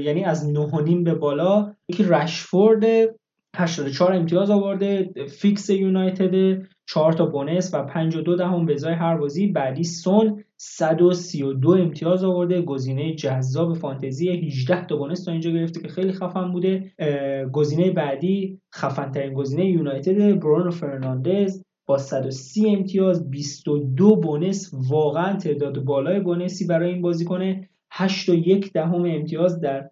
S2: یعنی از 9 به بالا یکی رشفورد 84 امتیاز آورده فیکس یونایتد 4 تا بونس و 52 دهم به هر بازی. بعدی سون 132 امتیاز آورده. گزینه جذاب فانتزی 18 تا بونس تا اینجا گرفته که خیلی خفن بوده. گزینه بعدی خفن ترین گزینه یونایتد برونو فرناندز با 130 امتیاز. 22 بونس واقعا تعداد بالای بونسی برای این بازی کنه. 8 و 1 دهم امتیاز در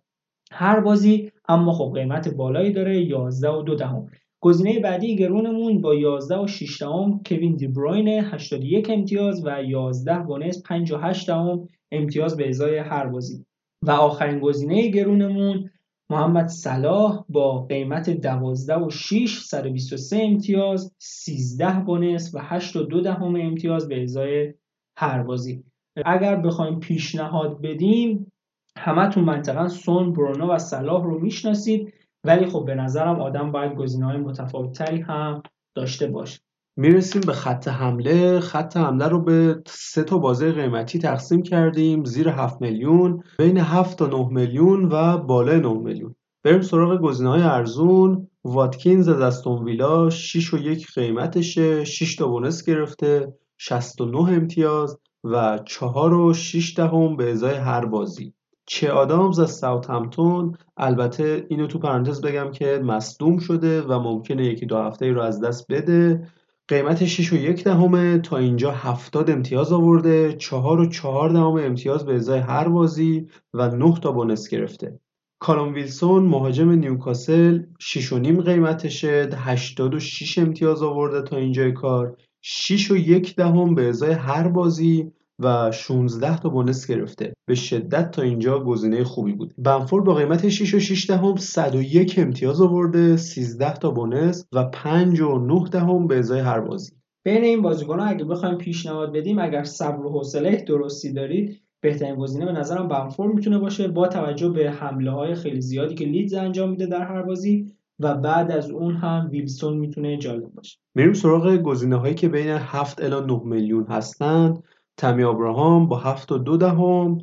S2: هر بازی اما خب قیمت بالایی داره 11 و 2 دهم. گزینه بعدی گرونمون با 11 و 6 دهم کوین دی بروین 81 امتیاز و 11 بونس 5 و 8 دهم امتیاز به ازای هر بازی. و آخرین گزینه گرونمون محمد صلاح با قیمت 12 و 6 123 امتیاز 13 بونس و 8 و 2 دهم امتیاز به ازای هر بازی. اگر بخوایم پیشنهاد بدیم همتون منطقا سون برونو و صلاح رو می‌شناسید ولی خب به نظرم آدم باید گزینه های متفاوت تری هم داشته باشه.
S1: می‌رسیم به خط حمله. خط حمله رو به سه تا بازه قیمتی تقسیم کردیم. زیر 7 میلیون بین 7 تا 9 میلیون و بالای 9 میلیون. بریم سراغ گزینه های ارزون. واتکینز از استون ویلا 6 و 1 قیمتشه. 6 تا بونس گرفته. 69 امتیاز و 4 و 6 دهم به ازای هر بازی. چه آدامز از ساوت همتون البته اینو تو پرانتز بگم که مصدوم شده و ممکنه یکی دو هفته ای رو از دست بده. قیمت 6 و یک دهمه تا اینجا 70 امتیاز آورده. 4 و 4 دهم امتیاز به ازای هر بازی و 9 تا بونس گرفته. کالوم ویلسون مهاجم نیوکاسل 6 و نیم قیمتشه. 86 امتیاز آورده تا اینجای کار. 6 و یک دهم به ازای هر بازی. و 16 تا بونس گرفته. به شدت تا اینجا گزینه خوبی بود. بنفورد با قیمت 6 و 6 دهم 101 امتیاز آورده 13 تا بونس و 5 و 9 دهم به ازای هر بازی.
S2: بین این بازیکن‌ها اگه بخوایم پیشنهاد بدیم اگر صبر و حوصله درستی دارید بهترین گزینه به نظرم بنفورد می‌تونه باشه با توجه به حمله های خیلی زیادی که لیدز انجام میده در هر بازی و بعد از اون هم ویلسون می‌تونه جالب باشه.
S1: میریم سراغ گزینه هایی که بین 7 الی 9 میلیون هستند. تمی آبراهام با 7 و 2 دهم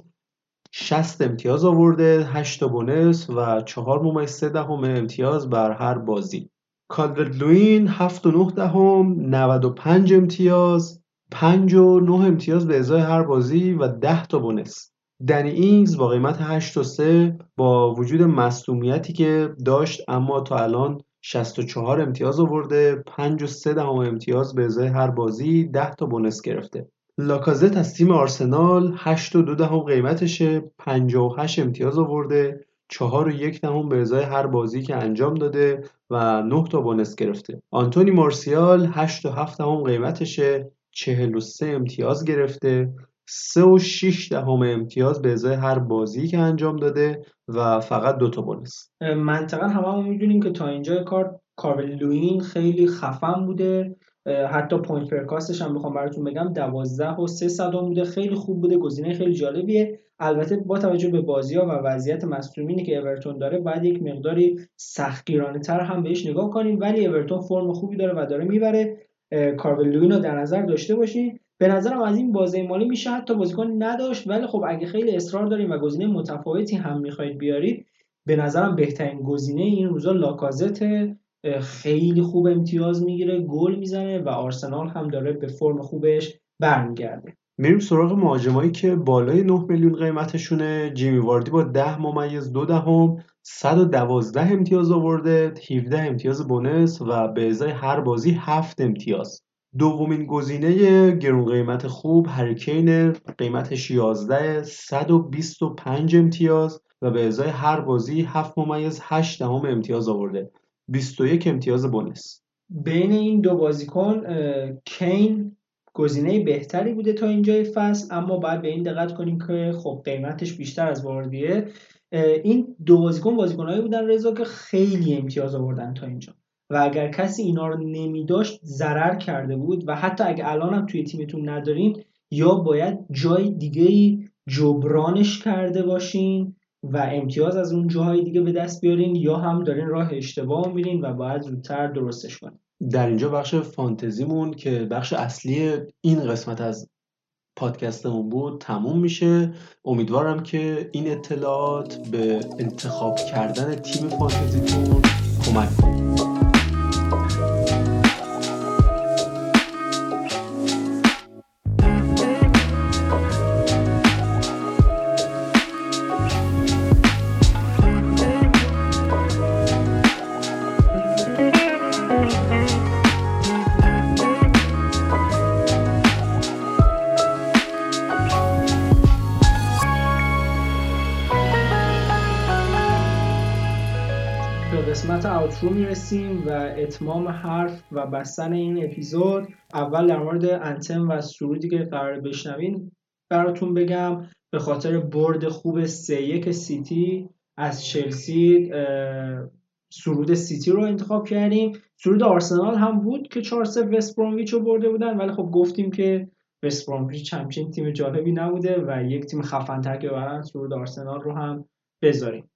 S1: 60 امتیاز آورده 8 تا بونس و 4 ممیز 3 دهم امتیاز بر هر بازی. کالورت لوین 7 و 9 دهم 95 امتیاز 5 و 9 امتیاز به ازای هر بازی و 10 تا بونس. دنی اینگز با قیمت 8 و 3 با وجود مصدومیتی که داشت اما تا الان 64 امتیاز آورده 5 و 3 دهم امتیاز به ازای هر بازی 10 تا بونس گرفته. لاکازت از تیم آرسنال 8 و 2 دهم قیمتشه 58 امتیاز آورده 4 و 1 دهم به ازای هر بازی که انجام داده و 9 تا بونس گرفته. آنتونی مارسیال 8 و 7 دهم قیمتشه 43 امتیاز گرفته 3 و 6 دهم امتیاز به ازای هر بازی که انجام داده و فقط دو تا بونس.
S2: منطقا هممون می‌دونیم که تا اینجا کار کارل لوین خیلی خفن بوده. حتی point per cost ش هم بخوام براتون بگم 12 و 3 صدم بوده. خیلی خوب بوده گزینه خیلی جالبیه. البته با توجه به بازی ها و وضعیت مصدومینی که اورتون داره باید یک مقداری سختگیرانه تر هم بهش نگاه کنیم. ولی اورتون فرم خوبی داره و داره می‌بره. کارول رو در نظر داشته باشین. به نظرم از این بازی مالی میشه حتی بازیکن نداشت. ولی خب اگه خیلی اصرار داریم و گزینه متفاوتی هم می‌خواید بیارید به نظرم بهترین گزینه این روزا لاکازت خیلی خوب امتیاز می‌گیره گل می‌زنه و آرسنال هم داره به فرم خوبش برمیگرده.
S1: میریم سراغ مهاجمایی که بالای 9 میلیون قیمتشونه. جیمی واردی با 10 ممیز دو دهم 112 امتیاز آورده 17 امتیاز بونس و به ازای هر بازی 7 امتیاز. دومین گزینه گرون قیمت خوب هریکین قیمتش 11 125 امتیاز و به ازای هر بازی 7 ممیز 8 دهم امتیاز آورده. 21 امتیاز بونس.
S2: بین این دو بازیکن کین گزینه بهتری بوده تا اینجای فصل اما باید به این دقت کنیم که خب قیمتش بیشتر از واردیه. این دو بازیکن بازیکنهایی بودن رضا که خیلی امتیاز آوردن تا اینجا. و اگر کسی اینا رو نمیداشت ضرر کرده بود و حتی اگه الان هم توی تیمتون ندارین یا باید جای دیگه جبرانش کرده باشین و امتیاز از اون جاهای دیگه به دست بیارین یا هم دارین راه اشتباه میرین و باید زودتر درستش کنین.
S1: در اینجا بخش فانتزیمون که بخش اصلی این قسمت از پادکستمون بود تموم میشه. امیدوارم که این اطلاعات به انتخاب کردن تیم فانتزیتون کمک کنه.
S2: رو می‌رسیم و اتمام حرف و بستن این اپیزود اول در مورد انتم و سرودی که قرار بشنوین براتون بگم. به خاطر برد خوب سه یک سیتی از چلسی سرود سیتی رو انتخاب کردیم. سرود آرسنال هم بود که 4 3 وست رو برده بودن ولی خب گفتیم که وست برامویچ همچین تیم جالبی نبوده و یک تیم خفن‌تر که ببرن سرود آرسنال رو هم بذاریم.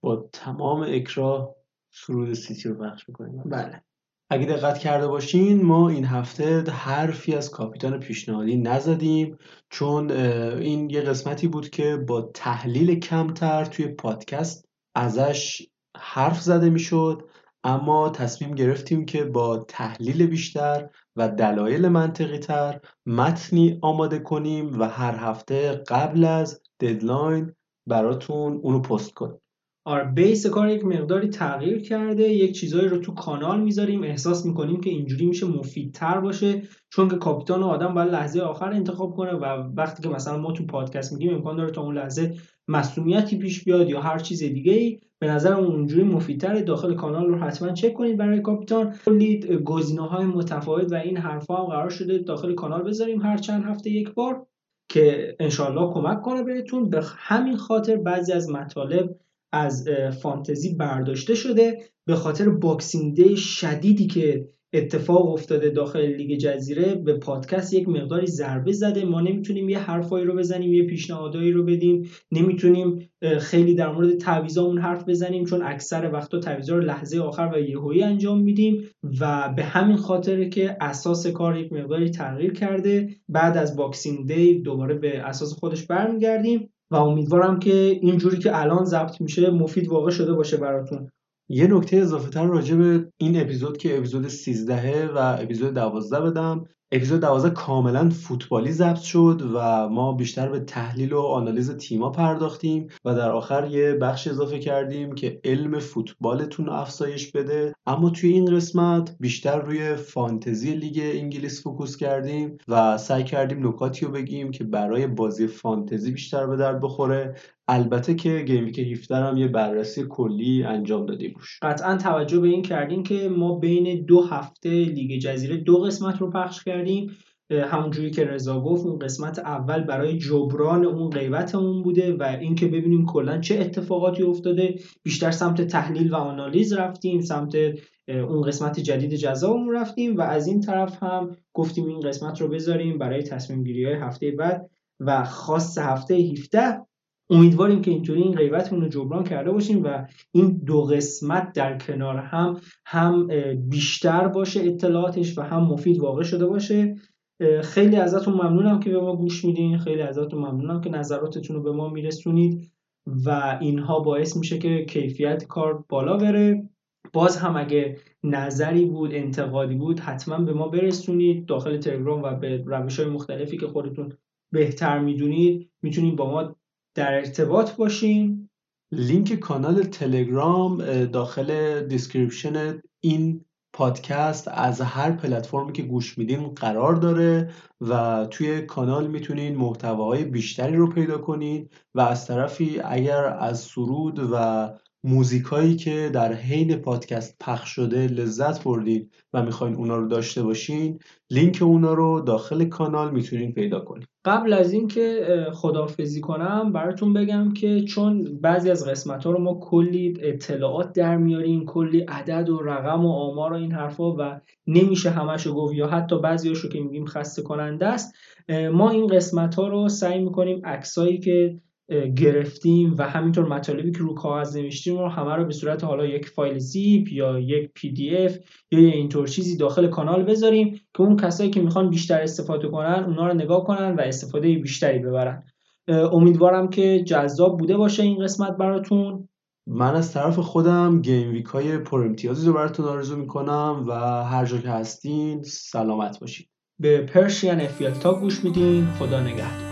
S1: با تمام اکراه سرود سیتی رو پخش می‌کنیم.
S2: بله.
S1: اگه دقت کرده باشین ما این هفته حرفی از کاپیتان پیشنهادی نزدیم چون این یه قسمتی بود که با تحلیل کمتر توی پادکست ازش حرف زده می‌شد اما تصمیم گرفتیم که با تحلیل بیشتر و دلایل منطقی تر متنی آماده کنیم و هر هفته قبل از ددلاین براتون اونو پست کنیم.
S2: آره بیس کار یک مقداری تغییر کرده یک چیزایی رو تو کانال می‌ذاریم احساس می‌کنیم که اینجوری میشه مفیدتر باشه چون که کاپیتان آدم باید لحظه آخر انتخاب کنه و وقتی که مثلا ما تو پادکست میگیم امکان داره تا اون لحظه مسئولیتی پیش بیاد یا هر چیز دیگه ای به نظر اونجوری مفیدتر داخل کانال رو حتما چک کنید برای کاپیتان. کلی گزینه های متفاوت و این حرفا هم قرار شده داخل کانال بذاریم هر چند هفته یک بار که انشالله کمک کنه بهتون. به همین خاطر بعضی از مطالب از فانتزی برداشته شده به خاطر Boxing Day شدیدی که اتفاق افتاده داخل لیگ جزیره به پادکست یک مقداری ضربه زده. ما نمی‌تونیم یه حرفایی رو بزنیم یه پیشنهادایی رو بدیم. نمی‌تونیم خیلی در مورد تعویضامون حرف بزنیم چون اکثر وقتا تعویضا رو لحظه آخر و یهویی انجام میدیم و به همین خاطر که اساس کار یک مقداری تغییر کرده. بعد از Boxing Day دوباره به اساس خودش برمیگردیم. و امیدوارم که اینجوری که الان ضبط میشه مفید واقع شده باشه براتون.
S1: یه نکته اضافه تر راجع به این اپیزود که اپیزود 13 و اپیزود 12 بدم. اپیزود 12 کاملا فوتبالی ضبط شد و ما بیشتر به تحلیل و آنالیز تیما پرداختیم و در آخر یه بخش اضافه کردیم که علم فوتبالتون افزایش بده. اما توی این قسمت بیشتر روی فانتزی لیگ انگلیس focus کردیم و سعی کردیم نکاتی رو بگیم که برای بازی فانتزی بیشتر به درد بخوره. البته که گیم که 17 هم یه بررسی کلی انجام دادیم روش
S2: قطعا توجه به این کردیم که ما بین دو هفته لیگ جزیره دو قسمت رو پخش کردیم. همونجوری که رضا گفت اون قسمت اول برای جبران اون غیبتمون بوده و اینکه ببینیم کلا چه اتفاقاتی افتاده. بیشتر سمت تحلیل و آنالیز رفتیم سمت اون قسمت جدید جذابمون رفتیم و از این طرف هم گفتیم این قسمت رو بذاریم برای تصمیم گیری های هفته بعد و خاص هفته 17 امیدواریم که اینطوری این غیبتمون رو جبران کرده باشیم و این دو قسمت در کنار هم هم بیشتر باشه اطلاعاتش و هم مفید واقع شده باشه. خیلی ازتون ممنونم که به ما گوش میدین. خیلی ازتون ممنونم که نظراتتون رو به ما میرسونید و اینها باعث میشه که کیفیت کار بالا بره. باز هم اگه نظری بود انتقادی بود حتما به ما برسونید. داخل تلگرام و به روش های مختلفی که خودتون بهتر می‌دونید می‌تونید با ما در ارتباط باشین
S1: لینک کانال تلگرام داخل description این پادکست از هر پلتفرمی که گوش میدین قرار داره و توی کانال می‌تونین محتواهای بیشتری رو پیدا کنین و از طرفی اگر از سرود و موزیکایی که در حین پادکست پخش شده لذت بردید و می‌خواین اونا رو داشته باشین لینک اونا رو داخل کانال می‌تونین پیدا کنید
S2: قبل از اینکه خدافزی کنم براتون بگم که چون بعضی از قسمت ها رو ما کلی اطلاعات در میاریم کلی عدد و رقم و آمار و این حرفا و نمیشه همش رو گفت یا حتی رو که میگیم خسته کننده است ما این قسمت ها رو سعی می‌کنیم عکسایی که گرفتیم و همینطور مطالبی که رو کاغذ نوشتیم رو همه رو به صورت حالا یک فایل زیپ یا یک PDF یا یه اینطور چیزی داخل کانال بذاریم که اون کسایی که می‌خوان بیشتر استفاده کنن اونا رو نگاه کنن و استفاده بیشتری ببرن. امیدوارم که جذاب بوده باشه این قسمت براتون.
S1: من از طرف خودم گیم ویک های پر امتیازی رو براتون آرزو می‌کنم و هر جا که هستین سلامت باشید
S2: به پرشین افیل تا گوش میدین. خدا نگهدار.